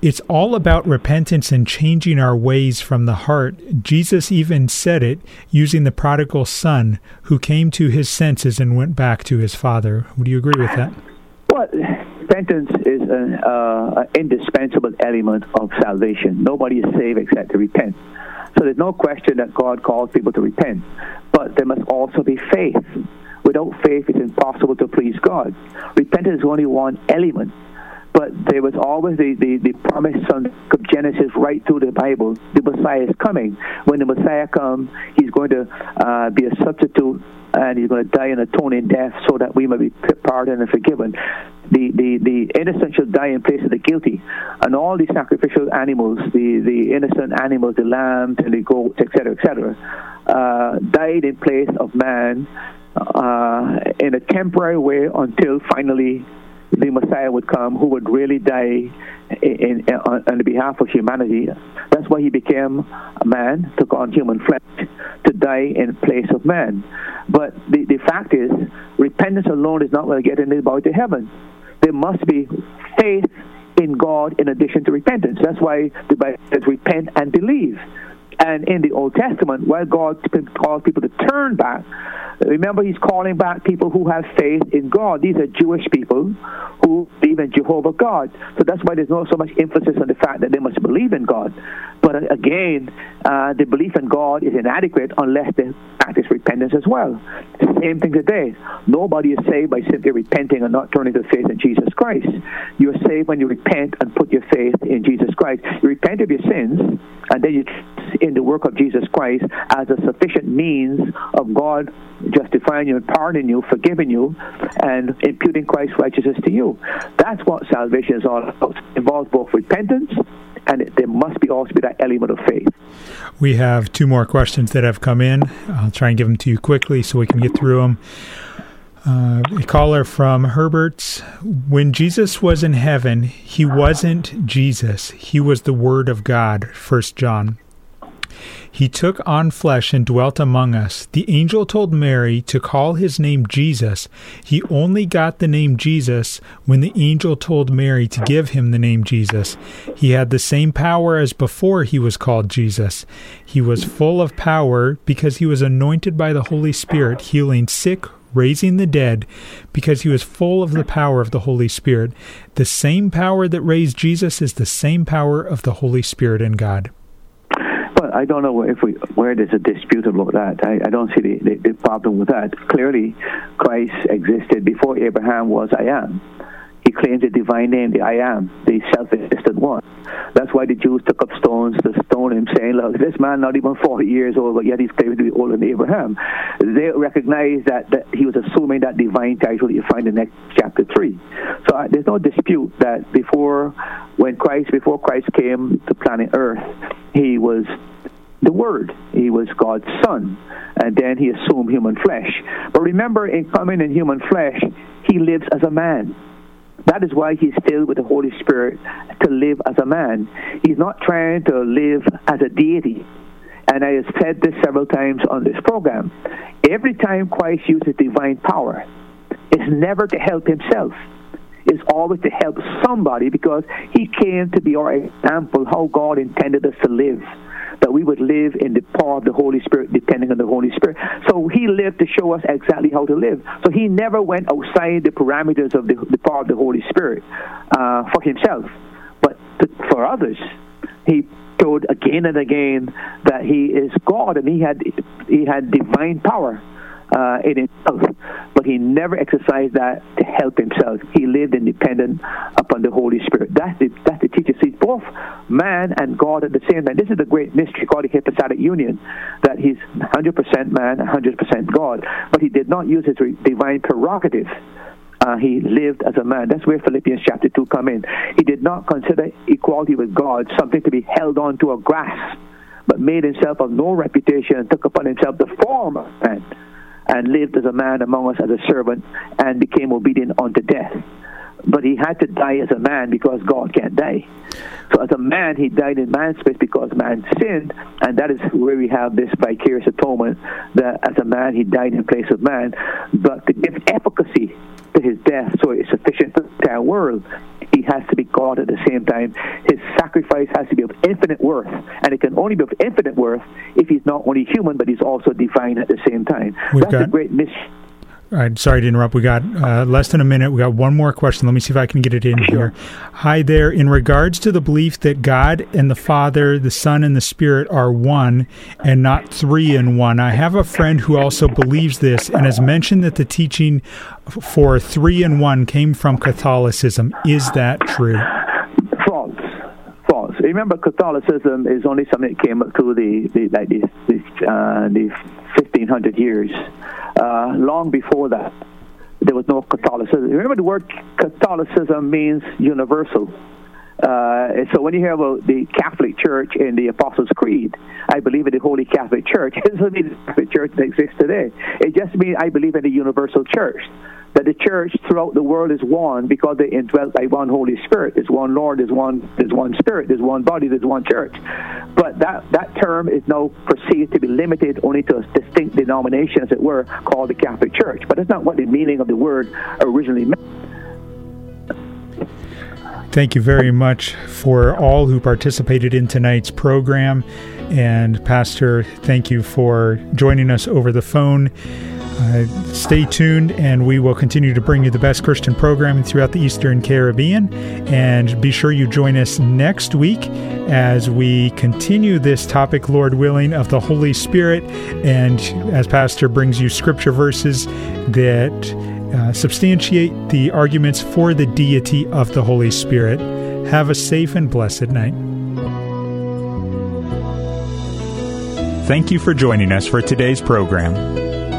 it's all about repentance and changing our ways from the heart. Jesus even said it using the prodigal son who came to his senses and went back to his father. Would you agree with that? Well, repentance is an uh, indispensable element of salvation. Nobody is saved except to repent. So there's no question that God calls people to repent. But there must also be faith. Without faith, it's impossible to please God. Repentance is only one element. But there was always the, the, the promise from Genesis right through the Bible. The Messiah is coming. When the Messiah comes, he's going to uh, be a substitute and he's going to die an atoning death so that we may be pardoned and forgiven. The, the, the innocent shall die in place of the guilty. And all these sacrificial animals, the, the innocent animals, the lambs and the goats, etc., etc., uh, died in place of man uh, in a temporary way until finally the Messiah would come who would really die in, in, on, on behalf of humanity. That's why he became a man, took on human flesh to die in place of man. But the, the fact is, repentance alone is not going to get anybody to heaven. There must be faith in God in addition to repentance. That's why the Bible says repent and believe. And in the Old Testament, where God calls people to turn back, remember He's calling back people who have faith in God. These are Jewish people who believe in Jehovah God. So that's why there's not so much emphasis on the fact that they must believe in God. But But again, uh, the belief in God is inadequate unless they practice repentance as well. Same thing today. Nobody is saved by simply repenting and not turning to faith in Jesus Christ. You are saved when you repent and put your faith in Jesus Christ. You repent of your sins, Uh, and then you in the work of Jesus Christ as a sufficient means of God justifying you and pardoning you, forgiving you, and imputing Christ's righteousness to you. That's what salvation is all about. It involves both repentance and it, there must be also be that element of faith. We have two more questions that have come in. I'll try and give them to you quickly so we can get through them. Uh, a caller from Herbert's. When Jesus was in heaven, he wasn't Jesus. He was the Word of God. First John. He took on flesh and dwelt among us. The angel told Mary to call his name Jesus. He only got the name Jesus when the angel told Mary to give him the name Jesus. He had the same power as before he was called Jesus. He was full of power because he was anointed by the Holy Spirit, healing sick, raising the dead, because he was full of the power of the Holy Spirit. The same power that raised Jesus is the same power of the Holy Spirit in God. Well, I don't know if we where there's a dispute about that. I, I don't see the, the, the problem with that. Clearly, Christ existed before Abraham was I am. Claims the divine name, the I am, the self-existent one. That's why the Jews took up stones to stone him, saying, "Look, this man not even 40 years old, but yet he's claiming to be older than Abraham." They recognize that, that he was assuming that divine title you find in Exodus chapter three. So uh, there's no dispute that before, when Christ, before Christ came to planet Earth, he was the Word. He was God's Son. And then he assumed human flesh. But remember, in coming in human flesh, he lives as a man. That is why he's filled with the Holy Spirit to live as a man. He's not trying to live as a deity. And I have said this several times on this program. Every time Christ uses divine power, it's never to help himself. It's always to help somebody because he came to be our example how God intended us to live that we would live in the power of the Holy Spirit, depending on the Holy Spirit. So he lived to show us exactly how to live. So he never went outside the parameters of the, the power of the Holy Spirit uh, for himself, but to, for others. He showed again and again that he is God and he had he had divine power uh, in himself, but he never exercised that to help himself. He lived independent upon the Holy Spirit. That's the, that's the teacher. See, both man and God at the same time. This is the great mystery called the hypostatic union, that he's 100% man, 100% God, but he did not use his divine prerogative. Uh, he lived as a man. That's where Philippians chapter 2 come in. He did not consider equality with God something to be held on to or grasped, but made himself of no reputation and took upon himself the form of man and lived as a man among us as a servant and became obedient unto death. But he had to die as a man because God can't die. So as a man, he died in man's place because man sinned, and that is where we have this vicarious atonement that as a man he died in place of man. But to give efficacy to his death, so it's sufficient for the entire world, he has to be God at the same time. Sacrifice has to be of infinite worth, and it can only be of infinite worth if he's not only human, but he's also divine at the same time. We've That's got, a great. All right, sorry to interrupt. We got uh, less than a minute. We got one more question. Let me see if I can get it in here. Hi there. In regards to the belief that God and the Father, the Son, and the Spirit are one and not three in one, I have a friend who also believes this and has mentioned that the teaching for three in one came from Catholicism. Is that true? False. Remember, Catholicism is only something that came up through the, the like the, the, uh, the 1500 years. Uh, long before that, there was no Catholicism. Remember, the word Catholicism means universal. Uh, so when you hear about the Catholic Church in the Apostles' Creed, I believe in the Holy Catholic Church. It doesn't mean the Catholic Church that exists today. It just means I believe in the universal church that the church throughout the world is one because they indwelt by one Holy Spirit. There's one Lord, there's one there's one Spirit, there's one body, there's one church. But that, that term is now perceived to be limited only to a distinct denomination, as it were, called the Catholic Church. But that's not what the meaning of the word originally meant. Thank you very much for all who participated in tonight's program. And, Pastor, thank you for joining us over the phone. Uh, stay tuned, and we will continue to bring you the best Christian programming throughout the Eastern Caribbean. And be sure you join us next week as we continue this topic, Lord willing, of the Holy Spirit. And as Pastor brings you scripture verses that uh, substantiate the arguments for the deity of the Holy Spirit. Have a safe and blessed night. Thank you for joining us for today's program.